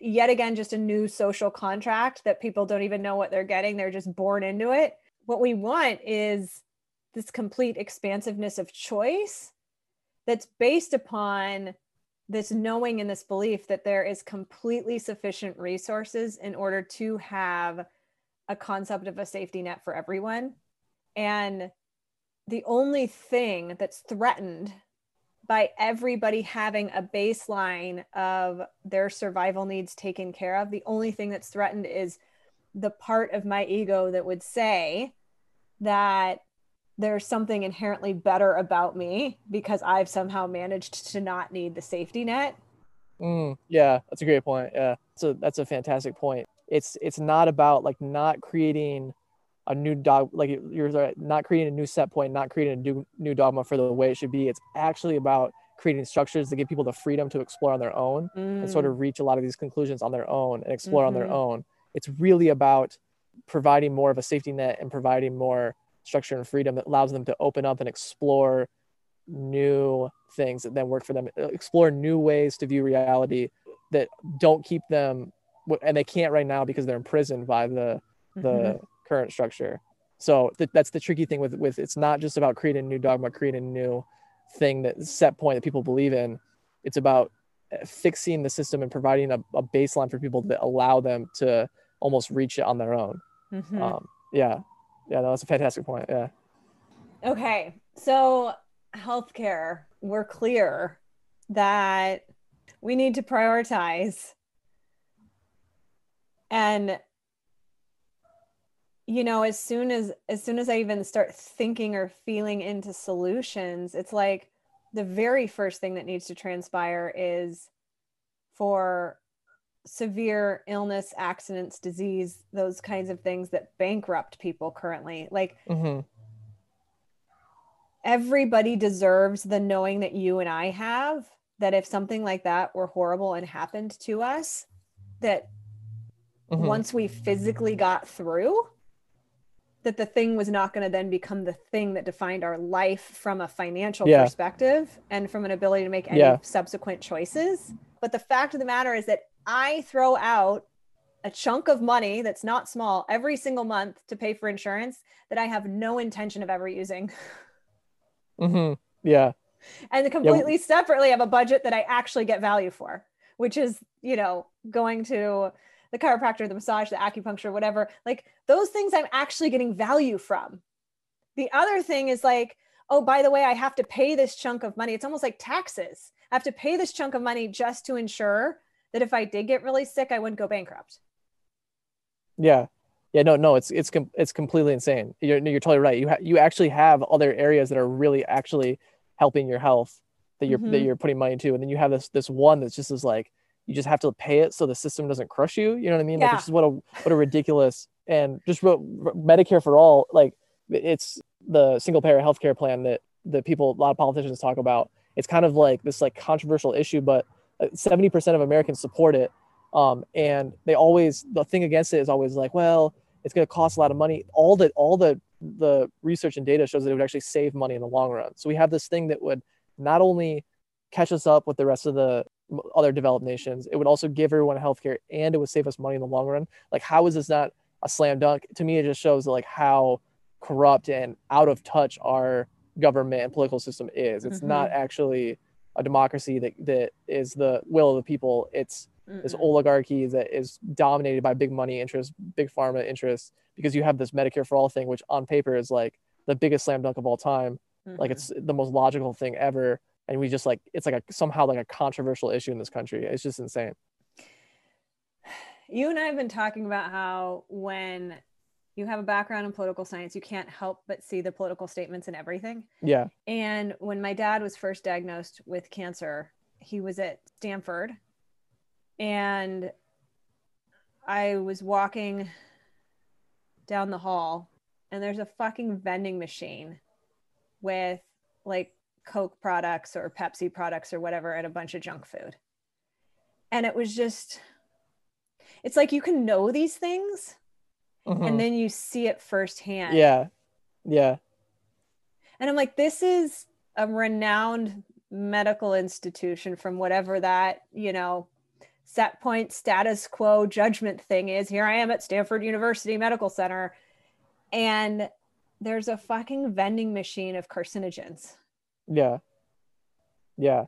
yet again just a new social contract that people don't even know what they're getting. They're just born into it. What we want is this complete expansiveness of choice that's based upon this knowing and this belief that there is completely sufficient resources in order to have a concept of a safety net for everyone. And the only thing that's threatened by everybody having a baseline of their survival needs taken care of, the only thing that's threatened is the part of my ego that would say that there's something inherently better about me because I've somehow managed to not need the safety net. Mm, yeah, that's a great point. Yeah, so that's a fantastic point. It's it's not about like not creating a new dog like you're not creating a new set point, not creating a new new dogma for the way it should be. It's actually about creating structures to give people the freedom to explore on their own mm. and sort of mm. reach a lot of these conclusions on their own and explore mm-hmm. on their mm-hmm. own. It's really about providing more of a safety net and providing more structure and freedom that allows them to open up and explore new things that then work for them explore new ways to view reality that don't keep them and they can't right now because they're imprisoned by the the mm-hmm. Current structure so th- that's the tricky thing with with it's not just about creating a new dogma creating a new thing that set point that people believe in. It's about uh, fixing the system and providing a, a baseline for people that allow them to almost reach it on their own. Mhm. Um, yeah, yeah, no, that's a fantastic point. Yeah, Okay, so healthcare, we're clear that we need to prioritize. And you know, as soon as as soon as I even start thinking or feeling into solutions, it's like the very first thing that needs to transpire is for severe illness, accidents, disease, those kinds of things that bankrupt people currently. Like hmm everybody deserves the knowing that you and I have that if something like that were horrible and happened to us, that hmm once we physically got through, that the thing was not going to then become the thing that defined our life from a financial Yeah. perspective and from an ability to make any Yeah. subsequent choices. But the fact of the matter is that I throw out a chunk of money that's not small every single month to pay for insurance that I have no intention of ever using. <laughs> hmm yeah, and completely separately have a budget that I actually get value for, which is, you know, going to the chiropractor, the massage, the acupuncture, whatever. Like those things I'm actually getting value from. The other thing is like, oh, by the way, I have to pay this chunk of money. It's almost like taxes. I have to pay this chunk of money just to ensure that if I did get really sick, I wouldn't go bankrupt. yeah, yeah. No, no, it's it's it's completely insane. You're you're totally right. You ha- you actually have other areas that are really actually helping your health that you're that Mhm. you're putting money into, and then you have this this one that's just is like you just have to pay it so the system doesn't crush you. You know what I mean? Like Yeah. it's just what a what a ridiculous and just what Medicare for all. Like it's the single payer healthcare plan that the people a lot of politicians talk about. It's kind of like this like controversial issue, but uh, seventy percent of Americans support it. Um, and they always the thing against it is always like, well, it's going to cost a lot of money. All the all the the research and data shows that it would actually save money in the long run. So we have this thing that would not only catch us up with the rest of the other developed nations, it would also give everyone healthcare and it would save us money in the long run. Like, how is this not a slam dunk? To me, it just shows like how corrupt and out of touch our government and political system is. It's not actually a democracy that that is the will of the people. It's this Mm-mm. oligarchy that is dominated by big money interests, big pharma interests, because you have this Medicare for all thing, which on paper is like the biggest slam dunk of all time. Like Mhm. it's the most logical thing ever. And we just like it's like a somehow like a controversial issue in this country. It's just insane. you and I have been talking about how when you have a background in political science, you can't help but see the political statements in everything. Yeah. And when my dad was first diagnosed with cancer, he was at Stanford and I was walking down the hall and there's a fucking vending machine with like Coke products or Pepsi products or whatever and a bunch of junk food. And it was just, it's like you can know these things Mhm. and then you see it firsthand. yeah. Yeah. And I'm like, this is a renowned medical institution from whatever that, you know, set point status quo judgment thing is. Here I am at Stanford University Medical Center. And there's a fucking vending machine of carcinogens. Yeah. Yeah.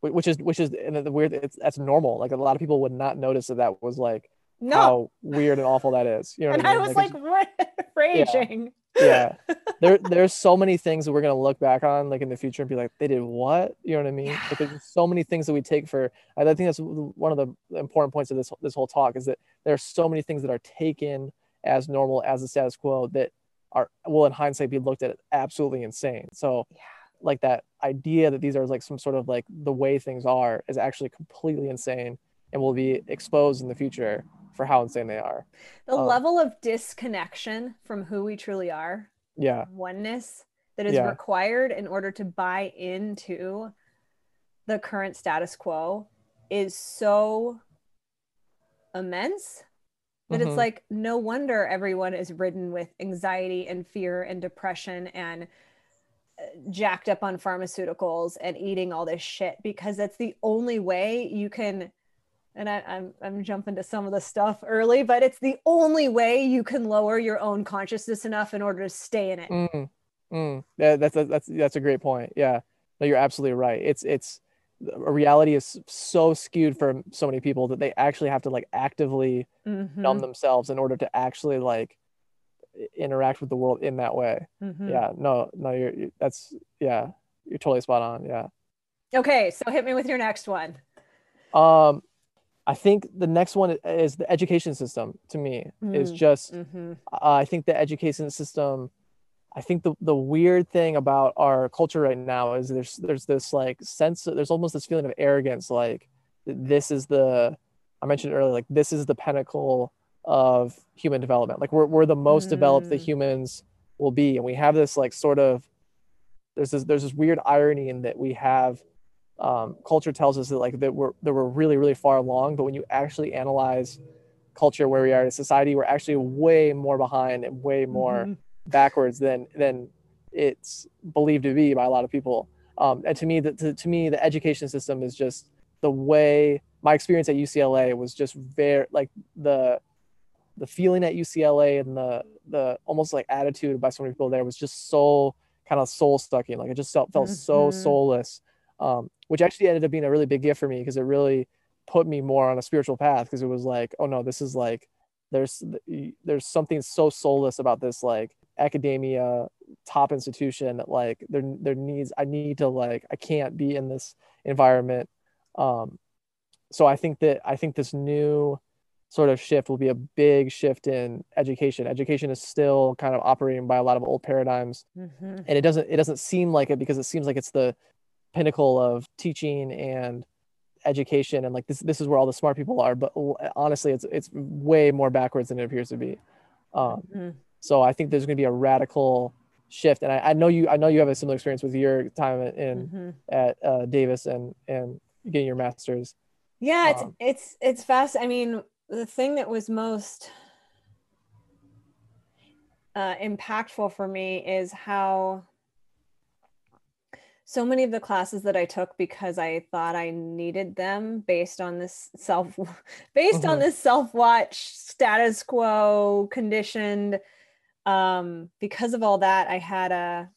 Which is which is and the weird it's that's normal. Like a lot of people would not notice that that was like No. how weird and awful that is. You know and I I mean? was it's- like, <laughs> raging. yeah <laughs> there there's so many things that we're gonna look back on like in the future and be like they did what you know what i mean like there's so many things that we take for i think that's one of the important points of this this whole talk is that there are so many things that are taken as normal as the status quo that are will in hindsight be looked at absolutely insane so Yeah. Like that idea that these are like some sort of like the way things are is actually completely insane and will be exposed in the future for how insane they are The Um, level of disconnection from who we truly are, yeah oneness that is Yeah. required in order to buy into the current status quo is so immense that Mhm. it's like no wonder everyone is ridden with anxiety and fear and depression and jacked up on pharmaceuticals and eating all this shit because that's the only way you can and I, I'm I'm jumping to some of the stuff early, but it's the only way you can lower your own consciousness enough in order to stay in it. Mm. Mm, yeah, that's that's that's a great point. Yeah, no, you're absolutely right. It's it's a reality is so skewed for so many people that they actually have to like actively Mm-hmm. numb themselves in order to actually like interact with the world in that way. Mhm. Yeah, no, no, you're, you that's yeah, you're totally spot on. Yeah. Okay, so hit me with your next one. Um, I think the next one is the education system. To me, is Mm. just Mm-hmm. uh, I think the education system. I think the the weird thing about our culture right now is there's there's this like sense there's almost this feeling of arrogance like this is the I mentioned earlier like this is the pinnacle of human development like we're we're the most developed the Mm. humans will be and we have this like sort of there's this there's this weird irony in that we have um, culture tells us that like that we're that we're really really far along but when you actually analyze culture where we are in society we're actually way more behind and way more Mhm. backwards than than it's believed to be by a lot of people. Um, and to me, the, to, to me, the education system is just the way my experience at UCLA was just very like the the feeling at UCLA and the the almost like attitude by so many people there was just so kind of soul sucking. Like it just felt felt so Mhm. soulless, um, which actually ended up being a really big gift for me because it really put me more on a spiritual path because it was like, oh no, this is like there's there's something so soulless about this like academia top institution that like there there needs I need to like I can't be in this environment. Um, so I think that I think this new sort of shift will be a big shift in education. Education is still kind of operating by a lot of old paradigms Mhm. and it doesn't it doesn't seem like it because it seems like it's the pinnacle of teaching and education and like this this is where all the smart people are but honestly it's it's way more backwards than it appears to be um, Mhm. so i think there's going to be a radical shift and I, I know you i know you have a similar experience with your time in Mhm. at uh, davis and and getting your master's Yeah, it's Um, it's it's fast. I mean, the thing that was most uh, impactful for me is how so many of the classes that I took because I thought I needed them based on this self <laughs> based on Mhm. this self-watch status quo conditioned um because of all that I had a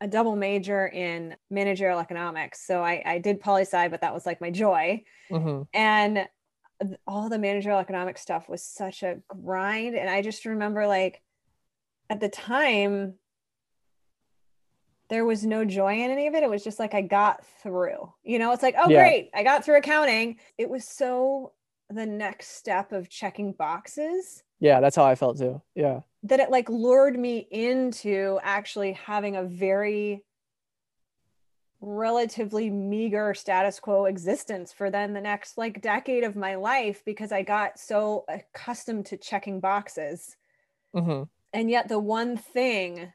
a double major in managerial economics. So I, I did poli sci, but that was like my joy. hmm And all the managerial economic stuff was such a grind. And I just remember like at the time, there was no joy in any of it. It was just like I got through. You know, it's like, oh Yeah. great, I got through accounting. It was so the next step of checking boxes yeah that's how i felt too yeah that it like lured me into actually having a very relatively meager status quo existence for then the next like decade of my life because I got so accustomed to checking boxes. hmm And yet the one thing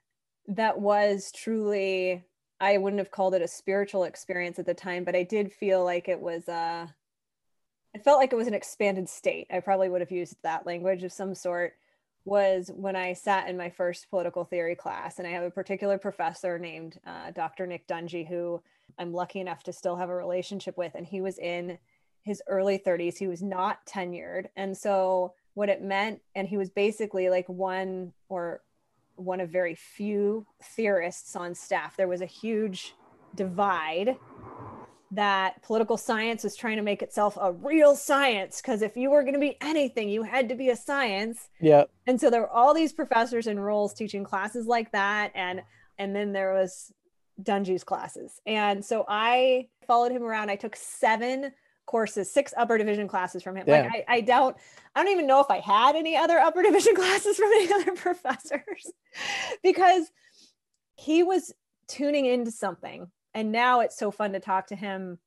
that was truly I wouldn't have called it a spiritual experience at the time, but I did feel like it was uh I felt like it was an expanded state. I probably would have used that language of some sort was when I sat in my first political theory class. And I have a particular professor named uh, Dr. Nick Dungy, who I'm lucky enough to still have a relationship with. And he was in his early 30s. He was not tenured. And so, what it meant, and he was basically like one or one of very few theorists on staff. There was a huge divide that political science was trying to make itself a real science because if you were going to be anything, you had to be a science. yeah And so there were all these professors and roles teaching classes like that, and and then there was Dungy's classes. And so I followed him around. I took seven courses, six upper division classes from him. Damn. Like I, I doubt, I don't even know if I had any other upper <laughs> division classes from any other professors <laughs> because he was tuning into something. And now it's so fun to talk to him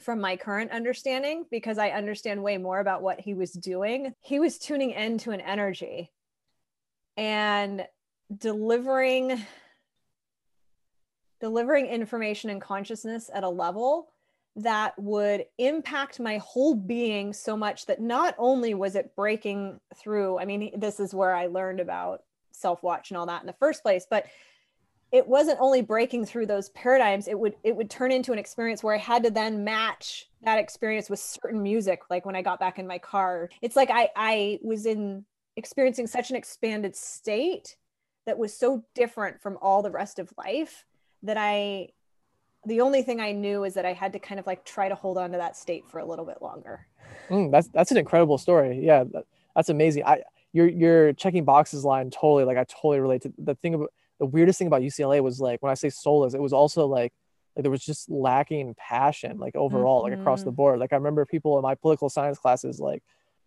from my current understanding because I understand way more about what he was doing. He was tuning into an energy and delivering delivering information and consciousness at a level that would impact my whole being so much that not only was it breaking through i mean this is where i learned about self-watch and all that in the first place but it wasn't only breaking through those paradigms it would it would turn into an experience where i had to then match that experience with certain music like when i got back in my car it's like i i was in experiencing such an expanded state that was so different from all the rest of life that I the only thing I knew is that I had to kind of like try to hold on to that state for a little bit longer. Mm, that's that's an incredible story. Yeah, that, that's amazing. I your your checking boxes line totally like I totally relate to the thing about the weirdest thing about UCLA was like when I say soulless, it was also like like there was just lacking passion like overall mm-hmm. like across the mm-hmm. board. Like I remember people in my political science classes like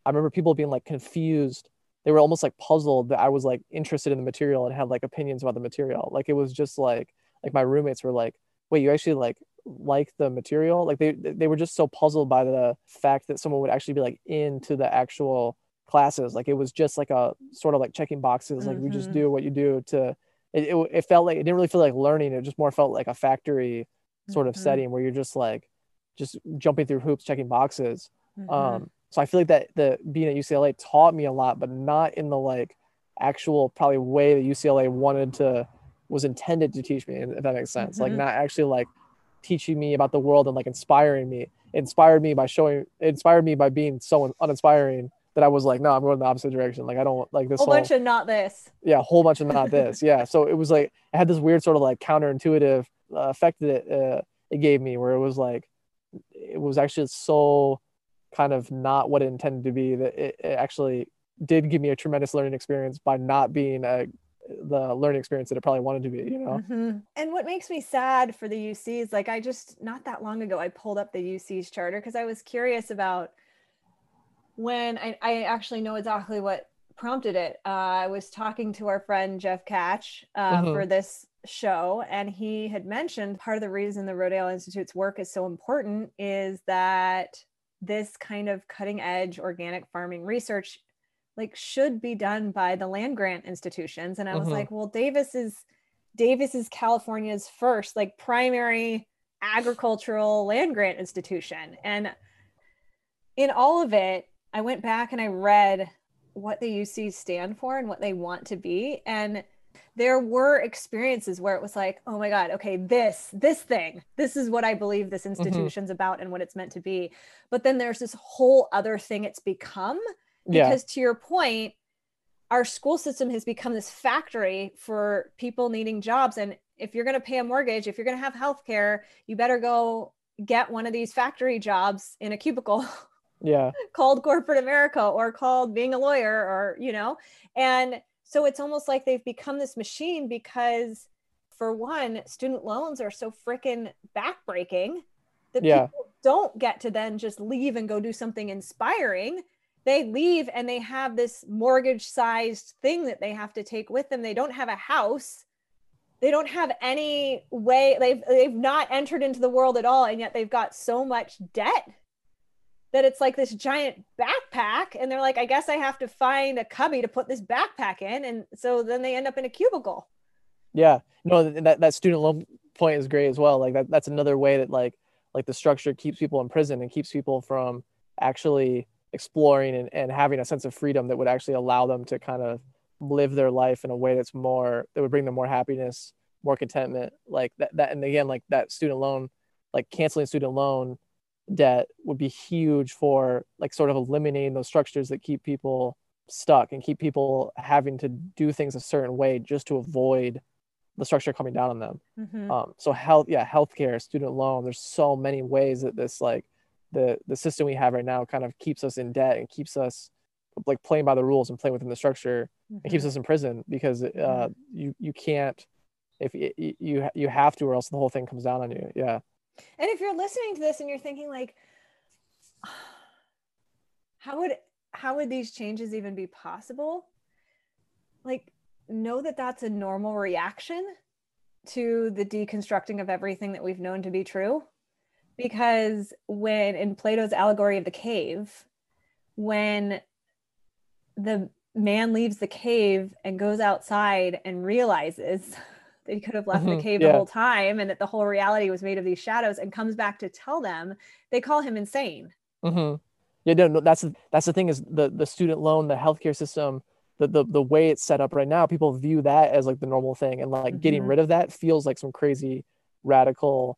I remember people being like confused. They were almost like puzzled that I was like interested in the material and had like opinions about the material. Like it was just like like my roommates were like, "Wait, you actually like like the material?" Like they they were just so puzzled by the fact that someone would actually be like into the actual classes. Like it was just like a sort of like checking boxes. Like mm-hmm. we just do what you do to. It, it, it, felt like it didn't really feel like learning. It just more felt like a factory sort of mm-hmm. setting where you're just like just jumping through hoops, checking boxes. Mm-hmm. Um, so I feel like that the being at UCLA taught me a lot, but not in the like actual probably way that UCLA wanted to was intended to teach me, if that makes sense. Like not actually like teaching me about the world and like inspiring me. It inspired me by showing inspired me by being so uninspiring that I was like, no, I'm going the opposite direction. Like I don't like this whole, whole bunch of not this. Yeah, a whole bunch of not this. <laughs> Yeah. So it was like I had this weird sort of like counterintuitive uh, effect that it, uh, it gave me, where it was like it was actually so kind of not what it intended to be. That it, it actually did give me a tremendous learning experience by not being a the learning experience that it probably wanted to be, you know. Mm-hmm. And what makes me sad for the UCs, like I just not that long ago, I pulled up the UC's charter because I was curious about when I, I actually know exactly what prompted it. Uh, I was talking to our friend Jeff Tkach uh, mm-hmm. for this show, and he had mentioned part of the reason the Rodale Institute's work is so important is that this kind of cutting edge organic farming research like should be done by the land grant institutions and i was mm-hmm. like well davis is davis is california's first like primary agricultural land grant institution and in all of it I went back and I read what the UC stand for and what they want to be. And there were experiences where it was like, oh my God, okay, this, this thing, this is what I believe this mm-hmm. institution's mm-hmm. about and what it's meant to be. But then there's this whole other thing it's become. Because yeah. to your point, our school system has become this factory for people needing jobs. And if you're going to pay a mortgage, if you're going to have health care, you better go get one of these factory jobs in a cubicle <laughs> yeah. <laughs> called corporate america or called being a lawyer or you know and so it's almost like they've become this machine because for one student loans are so freaking backbreaking that yeah. people don't get to then just leave and go do something inspiring. They leave and they have this mortgage sized thing that they have to take with them. They don't have a house. They don't have any way they've they've not entered into the world at all and yet they've got so much debt that it's like this giant backpack and they're like i guess i have to find a cubby to put this backpack in. And so then they end up in a cubicle. Yeah. No that, that student loan point is great as well. Like that, that's another way that like like the structure keeps people in prison and keeps people from actually exploring and, and having a sense of freedom that would actually allow them to kind of live their life in a way that's more that would bring them more happiness more contentment. Like that, that and again like that student loan like canceling student loan debt would be huge for like sort of eliminating those structures that keep people stuck and keep people having to do things a certain way just to avoid the structure coming down on them. Mm-hmm. Um, so health, yeah, healthcare, student loan. There's so many ways that this like the the system we have right now kind of keeps us in debt and keeps us like playing by the rules and playing within the structure mm-hmm. and keeps us in prison because uh, mm-hmm. you you can't if you, you you have to or else the whole thing comes down on you. Yeah. And if you're listening to this and you're thinking like, <sighs> how would how would these changes even be possible? Like, know that that's a normal reaction to the deconstructing of everything that we've known to be true. Because when in Plato's allegory of the cave, when the man leaves the cave and goes outside and realizes <laughs> he could have left mm-hmm, the cave yeah. the whole time and that the whole reality was made of these shadows and comes back to tell them they call him insane mm-hmm. yeah no, no that's that's the thing is the the student loan the healthcare system the, the the way it's set up right now people view that as like the normal thing and like mm-hmm. getting rid of that feels like some crazy radical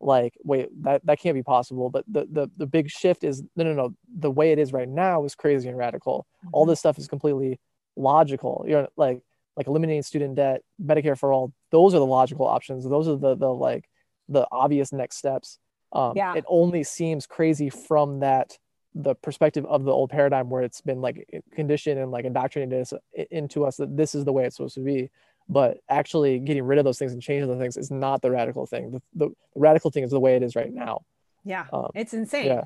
like wait that that can't be possible but the the, the big shift is no no no the way it is right now is crazy and radical all mm-hmm. this stuff is completely logical you know like like eliminating student debt, Medicare for all, those are the logical options. Those are the the like the obvious next steps. Um, Yeah. It only seems crazy from that the perspective of the old paradigm where it's been like conditioned and like indoctrinated us, into us that this is the way it's supposed to be. But actually getting rid of those things and changing those things is not the radical thing. The, the, the radical thing is the way it is right now. Yeah. Um, It's insane yeah.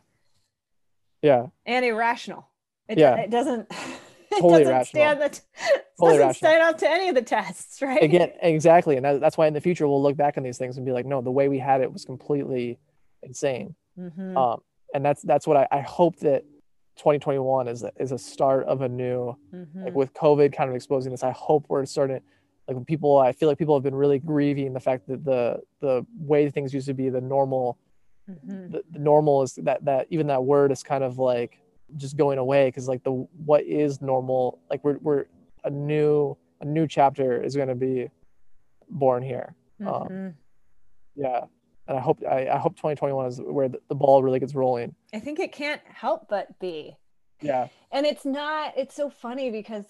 Yeah. and irrational. It, Yeah. it doesn't it Totally doesn't irrational. stand the t- <laughs> Totally doesn't stand up to any of the tests, <laughs> right? again exactly and that, that's why in the future we'll look back on these things and be like no the way we had it was completely insane Mhm. um and that's that's what i, I hope that 2021 is a, is a start of a new Mhm. like with covid kind of exposing this i hope we're starting like when people i feel like people have been really grieving the fact that the the way things used to be the normal Mhm. the, the normal is that that even that word is kind of like just going away because like the what is normal like we're, we're a new a new chapter is going to be born here um, Mhm. yeah and i hope i, I hope 2021 is where the, the ball really gets rolling I think it can't help but be. yeah and it's not it's so funny because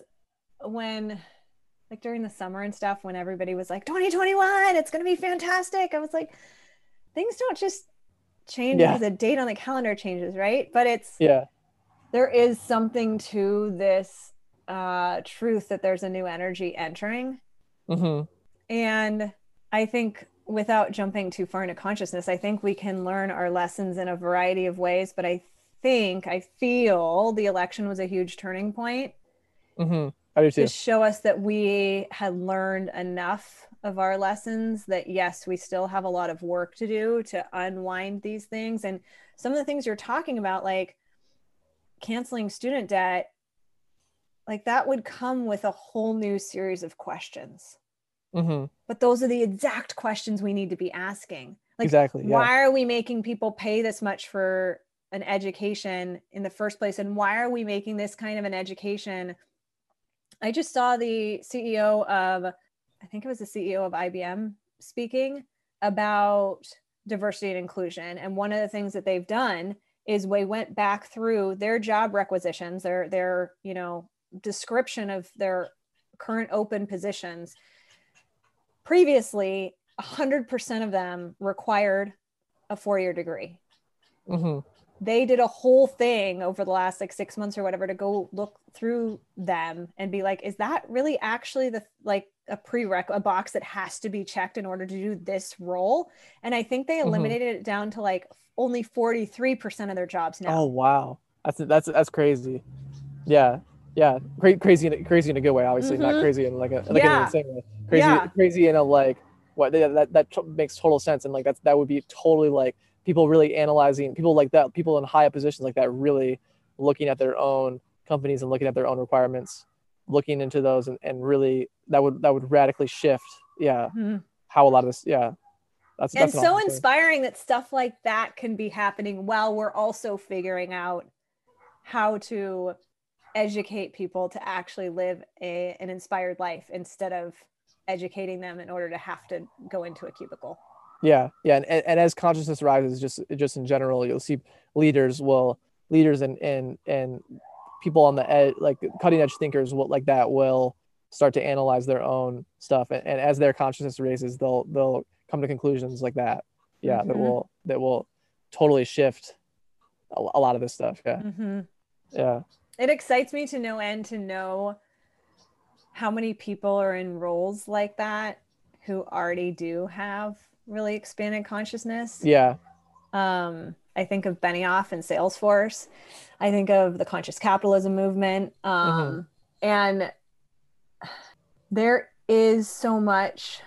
when like during the summer and stuff when everybody was like 2021 it's going to be fantastic i was like things don't just change Yeah. because a date on the calendar changes right but it's yeah there is something to this uh truth that there's a new energy entering hmm and I think without jumping too far into consciousness, I think we can learn our lessons in a variety of ways. But I think, I feel the election was a huge turning point hmm i do too to show us that we had learned enough of our lessons that yes, we still have a lot of work to do to unwind these things. And some of the things you're talking about, like canceling student debt, like that would come with a whole new series of questions. Hmm but those are the exact questions we need to be asking. Like exactly yeah. why are we making people pay this much for an education in the first place? And why are we making this kind of an education? I just saw the ceo of i think it was the ceo of ibm speaking about diversity and inclusion. And one of the things that they've done is we went back through their job requisitions their their you know description of their current open positions. Previously 100% of them required a four-year degree. Hmm they did a whole thing over the last like six months or whatever to go look through them and be like is that really actually the like a prereq a box that has to be checked in order to do this role? And i think they Mhm. eliminated it down to like only 43% of their jobs now oh wow that's that's that's crazy yeah yeah Cra- crazy in, a- crazy in a good way obviously Mhm. not crazy in like a like Yeah. an insane way crazy Yeah. crazy in a like what that that, that t- makes total sense and like that's that would be totally like people really analyzing people like that people in high positions like that really looking at their own companies and looking at their own requirements looking into those and, and really that would that would radically shift yeah Mhm. how a lot of this yeah that's and that's so inspiring that stuff like that can be happening while we're also figuring out how to educate people to actually live a, an inspired life instead of educating them in order to have to go into a cubicle. Yeah yeah and, and, and as consciousness rises just just in general you'll see leaders will leaders and and and people on the edge like cutting edge thinkers will like that will start to analyze their own stuff and, and as their consciousness raises they'll they'll come to conclusions like that yeah that Mhm. will that will totally shift a, a lot of this stuff yeah Mm-hmm. yeah it excites me to no end to know how many people are in roles like that who already do have really expanded consciousness yeah Um, I think of Benioff and Salesforce. I think of the conscious capitalism movement. Um, And there is so much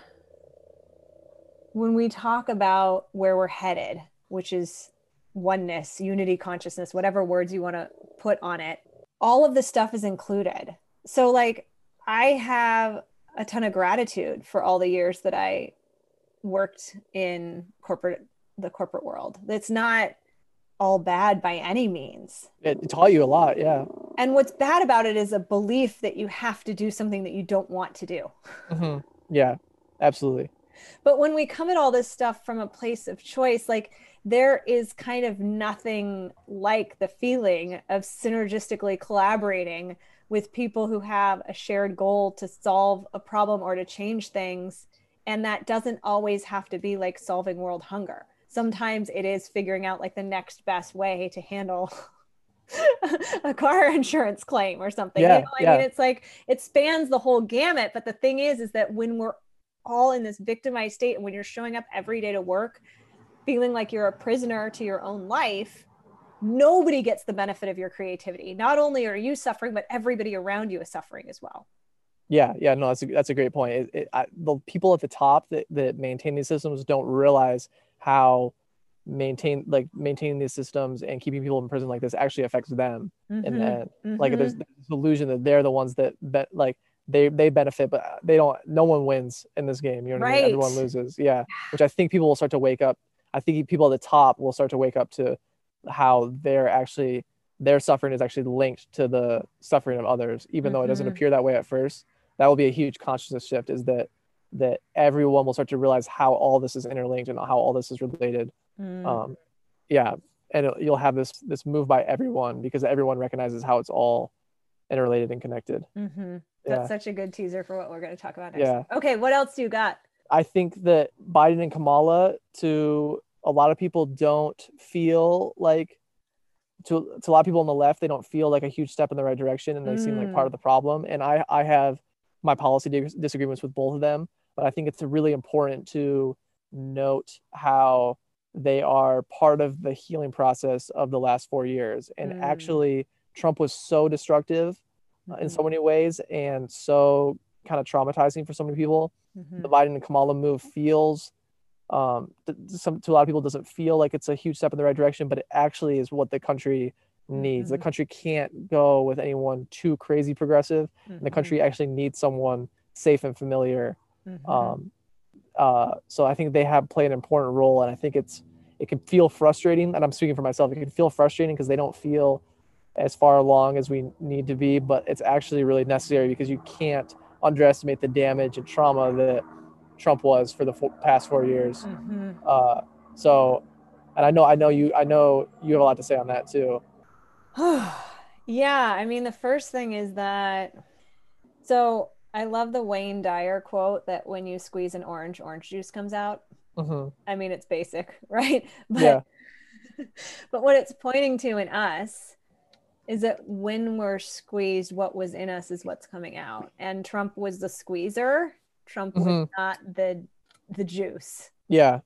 when we talk about where we're headed, which is oneness, unity, consciousness, whatever words you want to put on it, all of the stuff is included. So, like, I have a ton of gratitude for all the years that I worked in corporate the corporate world. It's not all bad by any means. it, taught you a lot yeah And what's bad about it is a belief that you have to do something that you don't want to do. hmm yeah absolutely But when we come at all this stuff from a place of choice, like there is kind of nothing like the feeling of synergistically collaborating with people who have a shared goal to solve a problem or to change things. And that doesn't always have to be like solving world hunger. Sometimes it is figuring out like the next best way to handle <laughs> a car <laughs> insurance claim or something. Yeah, you know, I yeah. mean, it's like it spans the whole gamut. But the thing is, is that when we're all in this victimized state and when you're showing up every day to work feeling like you're a prisoner to your own life, nobody gets the benefit of your creativity. Not only are you suffering, but everybody around you is suffering as well. Yeah, yeah, no, that's a, that's a great point. It, it, I, the people at the top that, that maintain these systems don't realize how maintain like maintaining these systems and keeping people in prison like this actually affects them Mm-hmm. in the end. Like there's this illusion that they're the ones that bet like they they benefit, but they don't. No one wins in this game. You know what I mean? Everyone loses. Yeah, <sighs> which I think people will start to wake up. I think people at the top will start to wake up to how they're actually their suffering is actually linked to the suffering of others, even though it doesn't Mhm. appear that way at first. That will be a huge consciousness shift. Is that that everyone will start to realize how all this is interlinked and how all this is related. Mm. Um, yeah, and it- you'll have this this move by everyone because everyone recognizes how it's all interrelated and connected. Hmm Yeah. That's such a good teaser for what we're going to talk about next. Yeah. Okay, what else do you got? I think that Biden and Kamala, to a lot of people, don't feel like to to a lot of people on the left, they don't feel like a huge step in the right direction, and they seem like part of the problem. And I I have my policy dis- disagreements with both of them, but I think it's really important to note how they are part of the healing process of the last four years. And Mm. actually, Trump was so destructive uh, in so many ways and so kind of traumatizing for so many people mhm. the Biden and Kamala move feels um th- some to a lot of people doesn't feel like it's a huge step in the right direction, but it actually is what the country needs. The Mhm. country can't go with anyone too crazy progressive. And the country actually needs someone safe and familiar. mhm. Um uh so I think they have played an important role and I think it's it can feel frustrating and I'm speaking for myself. It can feel frustrating because they don't feel as far along as we need to be, but it's actually really necessary because you can't underestimate the damage and trauma that Trump was for the fo- past four years. Mhm. Uh, so, and I know, I know you, I know you have a lot to say on that too. <sighs> yeah, I mean, the first thing is that so I love the Wayne Dyer quote that when you squeeze an orange, orange juice comes out. hmm I mean, it's basic, <laughs> right? But Yeah. <laughs> but what it's pointing to in us is that when we're squeezed, what was in us is what's coming out. And Trump was the squeezer. Trump was Mhm. not the the juice. Yeah.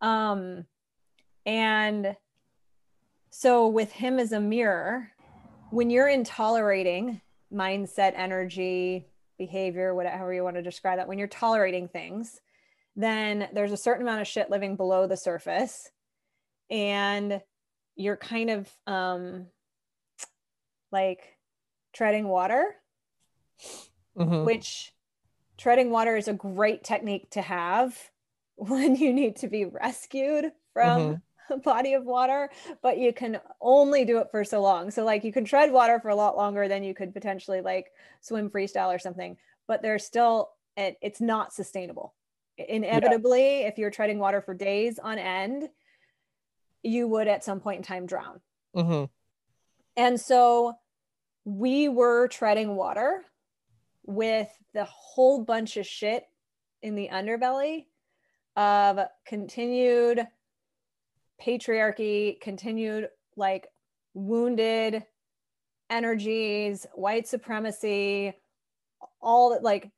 Um, and so with him as a mirror, when you're intolerating mindset, energy, behavior, whatever you want to describe that, when you're tolerating things, then there's a certain amount of shit living below the surface, and you're kind of um, like treading water hmm which treading water is a great technique to have <laughs> when you need to be rescued from <laughs> a body of water, but you can only do it for so long. So like you can tread water for a lot longer than you could potentially like swim freestyle or something, but there's still it, it's not sustainable. Inevitably, if you're treading water for days on end, you would at some point in time drown. hmm And so we were treading water with the whole bunch of shit in the underbelly of continued patriarchy, continued like wounded energies, white supremacy, all that like,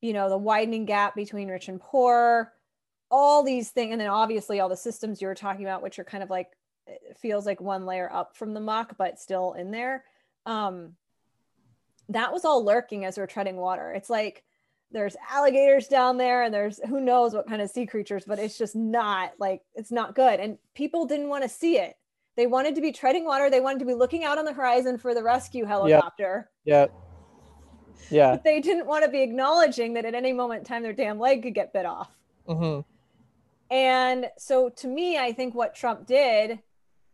you know, the widening gap between rich and poor, all these things. And then obviously all the systems you were talking about, which are kind of like, feels like one layer up from the muck, but still in there. Um, that was all lurking as we're treading water. It's like there's alligators down there and there's who knows what kind of sea creatures, but it's just not like it's not good. And people didn't want to see it. They wanted to be treading water. They wanted to be looking out on the horizon for the rescue helicopter. Yeah. Yeah. But they didn't want to be acknowledging that at any moment in time their damn leg could get bit off. hmm And so to me, I think what Trump did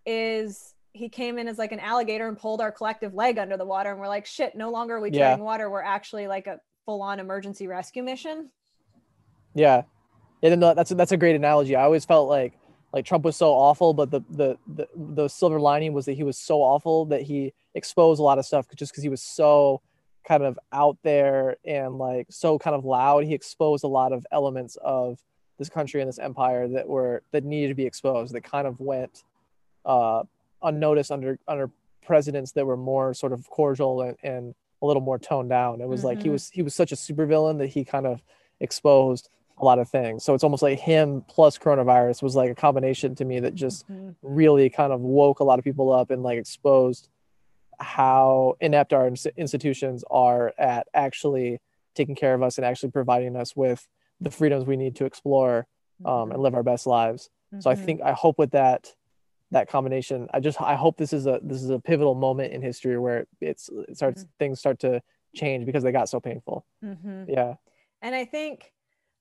is he came in as like an alligator and pulled our collective leg under the water. And we're like, shit, no longer are we Yeah. water. We're actually like a full on emergency rescue mission. Yeah. Yeah. No, that's that's a great analogy. I always felt like like Trump was so awful, but the the the, the silver lining was that he was so awful that he exposed a lot of stuff just because he was so kind of out there and like so kind of loud. He exposed a lot of elements of this country and this empire that were that needed to be exposed. That kind of went uh, unnoticed under under presidents that were more sort of cordial and, and a little more toned down. It was mm-hmm. like he mm-hmm. was he was such a supervillain that he kind of exposed a lot of things. So it's almost like him plus coronavirus was like a combination to me that just mm-hmm. really kind of woke a lot of people up and like exposed how inept our institutions are at actually taking care of us and actually providing us with the freedoms we need to explore um, mm-hmm. and live our best lives. Mm-hmm. So I mm-hmm. think I hope with that that combination, I just I hope this is a this is a pivotal moment in history where it's it starts mm-hmm. things start to change because they got so painful. Mm-hmm. Yeah. And I think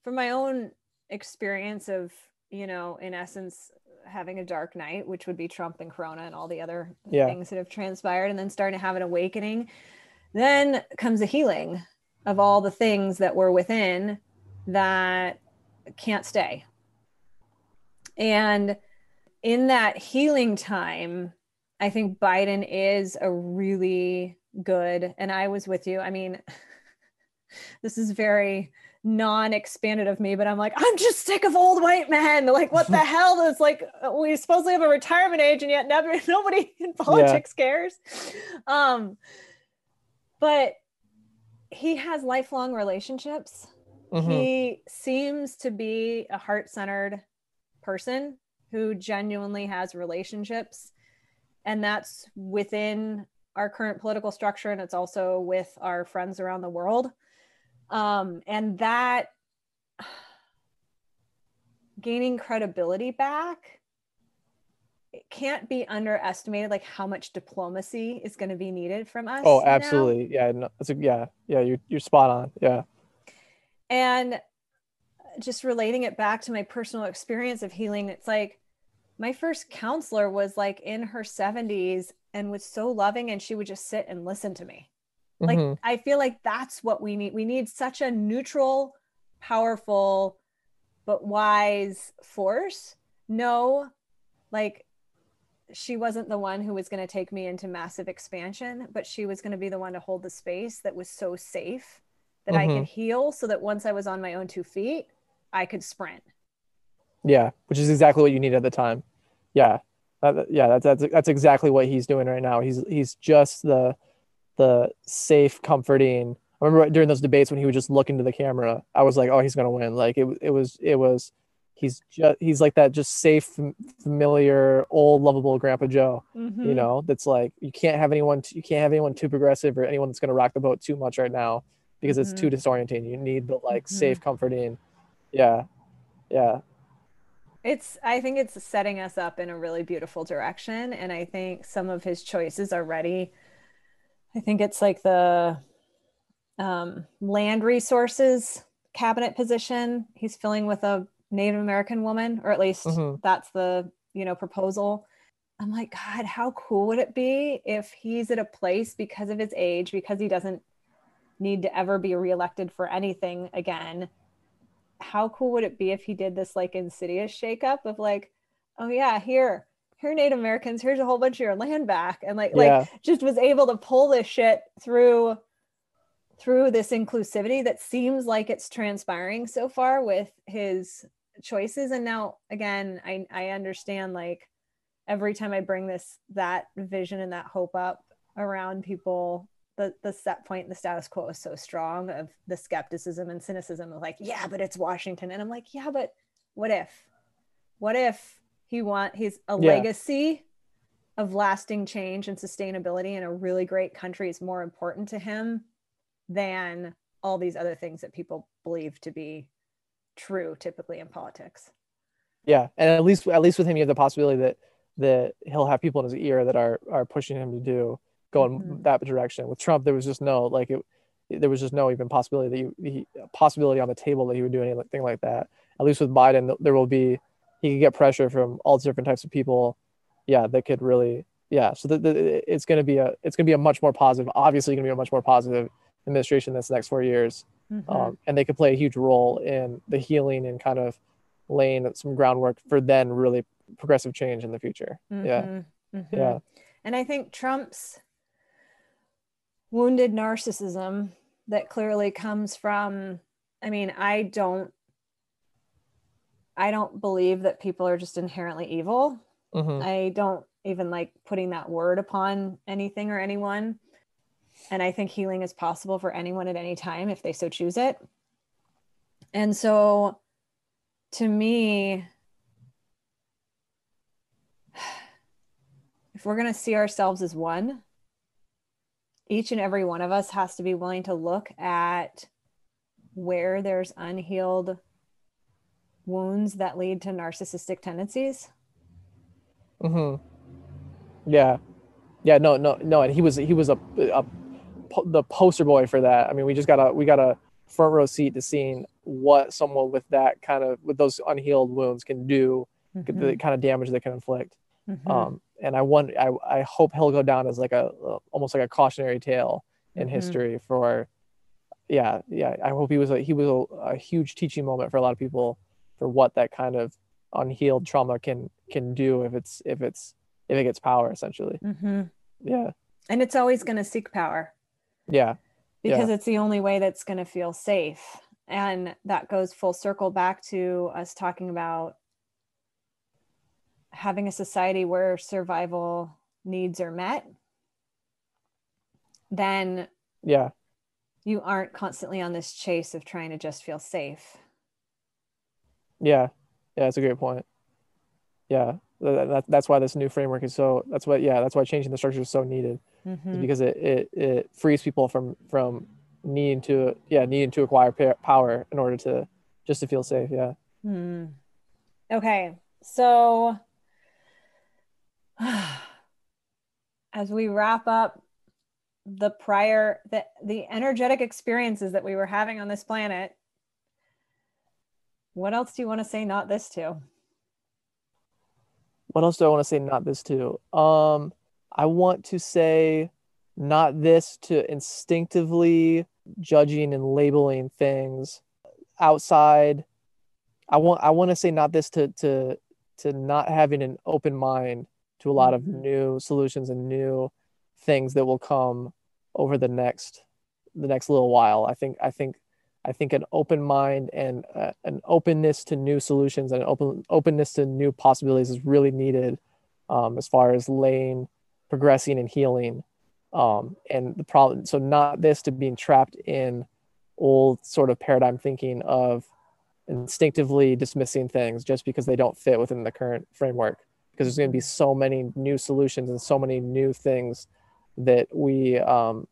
from my own experience of, you know, in essence, having a dark night, which would be Trump and Corona and all the other yeah. things that have transpired, and then starting to have an awakening, then comes a healing of all the things that were within that can't stay. And in that healing time, I think Biden is a really good, and I was with you. I mean, <laughs> this is very non-expanded of me, but I'm like, I'm just sick of old white men. <laughs> Like, what the <laughs> hell? Is like we supposedly have a retirement age, and yet never nobody in politics yeah. cares. Um, but he has lifelong relationships. Mm-hmm. He seems to be a heart-centered person who genuinely has relationships, and that's within our current political structure, and it's also with our friends around the world. Um, and that gaining credibility back it can't be underestimated like how much diplomacy is going to be needed from us oh absolutely. Now. yeah no, a, yeah yeah you're, you're spot on. Yeah. And just relating it back to my personal experience of healing it's like my first counselor was like in her 70s and was so loving and she would just sit and listen to me like mm-hmm. I feel like that's what we need. We need such a neutral, powerful, but wise force. No, like she wasn't the one who was going to take me into massive expansion, but she was going to be the one to hold the space that was so safe that mm-hmm. I could mm-hmm. heal so that once I was on my own two feet, I could sprint. Yeah, which is exactly what you need at the time. Yeah. Uh, yeah, that's, that's that's exactly what he's doing right now. He's he's just the the safe, comforting. I remember during those debates when he would just look into the camera, I was like, oh, he's gonna win. Like it, it was, it was. He's just he's like that just safe, familiar, old, lovable Grandpa Joe. Mm-hmm. You know, that's like you can't have anyone, you can't have anyone too progressive or anyone that's gonna rock the boat too much right now because mm-hmm. it's too mm-hmm. You need the like mm-hmm. safe, comforting. Yeah, yeah it's i think it's setting us up in a really beautiful direction and i think some of his choices are ready I think it's like the um, land resources cabinet position. He's filling with a Native American woman, or at least mm-hmm. that's the you know proposal. I'm like, God, how cool would it be if he's at a place because of his age, because he doesn't need to ever be reelected for anything again. How cool would it be if he did this like insidious shakeup of like, oh yeah, here, here Native Americans, here's a whole bunch of your land back. And like yeah. like just was able to pull this shit through through this inclusivity that seems like it's transpiring so far with his choices. And now again, I I understand like every time I bring this that vision and that hope up around people the the set point the status quo is so strong of the skepticism and cynicism of like yeah but it's washington. And i'm like yeah but what if? What if he want he's a yeah. legacy of lasting change and sustainability in a really great country is more important to him than all these other things that people believe to be true typically in politics? Yeah. And at least at least with him you have the possibility that that he'll have people in his ear that are are pushing him to do go in mm-hmm. that direction with trump there was just no like it there was just no even possibility that he, he possibility on the table that he would do anything like that at least with biden there will be he could get pressure from all different types of people yeah that could really yeah so the, the, it's going to be a it's going to be a much more positive obviously going to be a much more positive administration this next four years mm-hmm. um, and they could play a huge role in the healing and kind of laying some groundwork for then really progressive change in the future. Yeah. Mhm, mhm. Yeah. And I think Trump's wounded narcissism that clearly comes from I mean, I don't I don't believe that people are just inherently evil. hmm I don't even like putting that word upon anything or anyone. And I think healing is possible for anyone at any time if they so choose it. And so to me, <sighs> if we're going to see ourselves as one, each and every one of us has to be willing to look at where there's unhealed wounds that lead to narcissistic tendencies. hmm Yeah. Yeah. No. No. No. And he was he was a, a the poster boy for that. I mean, we just got a we got a front row seat to seeing what someone with that kind of with those unhealed wounds can do, Mm-hmm. the kind of damage they can inflict. Mhm. Um, and I want I I hope he'll go down as like a almost like a cautionary tale in Mhm. history for. Yeah. Yeah. I hope he was a he was a, a huge teaching moment for a lot of people for what that kind of unhealed trauma can can do if it's if it's if it gets power essentially. Mhm. Yeah. And it's always going to seek power Yeah. because it's the only way that's going to feel safe. And that goes full circle back to us talking about having a society where survival needs are met. Then Yeah. you aren't constantly on this chase of trying to just feel safe. Yeah. Yeah. That's a great point. Yeah. That, that, that's why this new framework is so, that's what, yeah, that's why changing the structure is so needed Mhm. because it, it, it frees people from, from needing to, yeah, needing to acquire power in order to, just to feel safe. Yeah. Hmm. Okay, so <sighs> as we wrap up the prior the the energetic experiences that we were having on this planet, what else do you want to say not this to? What else do I want to say? Not this to. Um, I want to say not this to instinctively judging and labeling things outside. I want I want to say not this to to to not having an open mind to a lot of Mhm. new solutions and new things that will come over the next the next little while. I think I think I think an open mind and uh, an openness to new solutions and an open openness to new possibilities is really needed um, as far as laying, progressing, and healing. Um, and the problem, so not this to being trapped in old sort of paradigm thinking of instinctively dismissing things just because they don't fit within the current framework. Because there's going to be so many new solutions and so many new things that we um,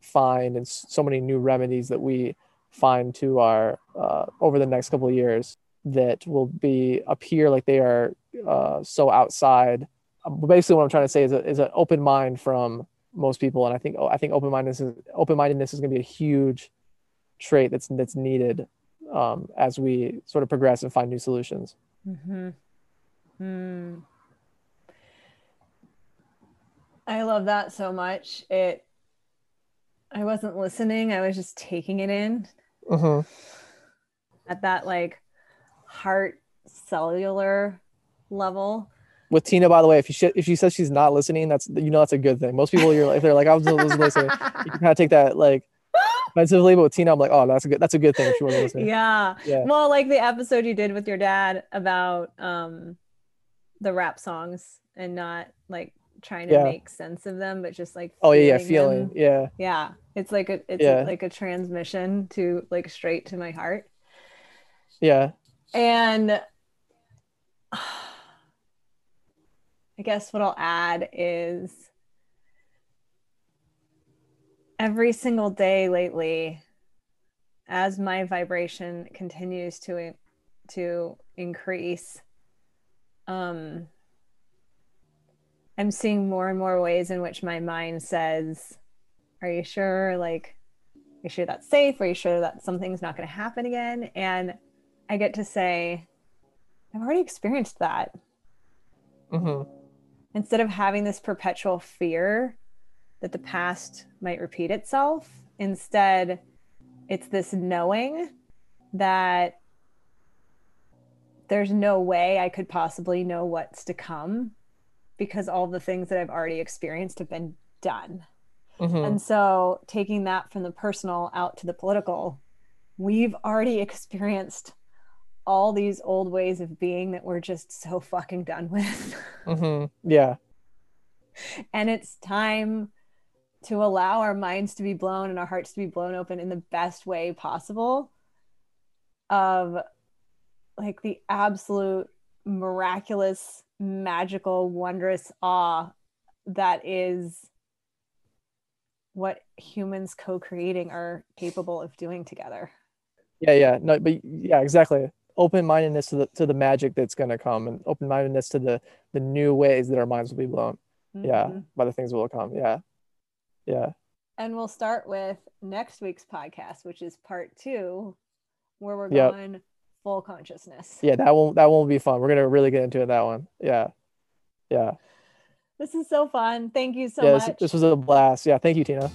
find and so many new remedies that we find to our uh, over the next couple of years that will be appear like they are uh, so outside. Um, basically, what I'm trying to say is, a, is an open mind from most people, and I think oh, I think open mindedness is open mindedness is going to be a huge trait that's that's needed um, as we sort of progress and find new solutions. Mm-hmm. Hmm. I love that so much. It I wasn't listening, I was just taking it in Mm-hmm. at that like heart cellular level. With Tina, by the way, if she if she says she's not listening, that's you know that's a good thing. Most people, you're like, they're like, I was listening, you can kind of take that like <laughs> offensively. But with Tina, I'm like, oh, that's a good that's a good thing if she wasn't listening. yeah. Yeah. Well, like the episode you did with your dad about um the rap songs and not like trying to Yeah. make sense of them, but just like Oh yeah, yeah, feeling them. yeah, Yeah. It's like a it's Yeah. like a transmission to like straight to my heart. yeah, And <sighs> I guess what I'll add is every single day lately, as my vibration continues to to increase, um, I'm seeing more and more ways in which my mind says, "Are you sure? Like, are you sure that's safe? Are you sure that something's not going to happen again?" And I get to say, I've already experienced that. hmm Instead of having this perpetual fear that the past might repeat itself, instead, it's this knowing that there's no way I could possibly know what's to come because all the things that I've already experienced have been done. Mhm. And so taking that from the personal out to the political, we've already <laughs> experienced all these old ways of being that we're just so fucking done with. Mhm. Yeah. and it's time to allow our minds to be blown and our hearts to be blown open in the best way possible of like the absolute miraculous magical wondrous awe that is what humans co-creating are capable of doing together Yeah, yeah. No, but yeah, exactly. Open-mindedness to the to the magic that's gonna come and open-mindedness to the the new ways that our minds will be blown. Yeah, Mhm. by the things that will come. Yeah. Yeah. and we'll start with next week's podcast which is part two where we're Yep. going full consciousness Yeah, that won't that won't be fun. We're gonna really get into it, that one. Yeah. Yeah. This is so fun. Thank you so yeah, much. this, this was a blast. Yeah, thank you, Tina.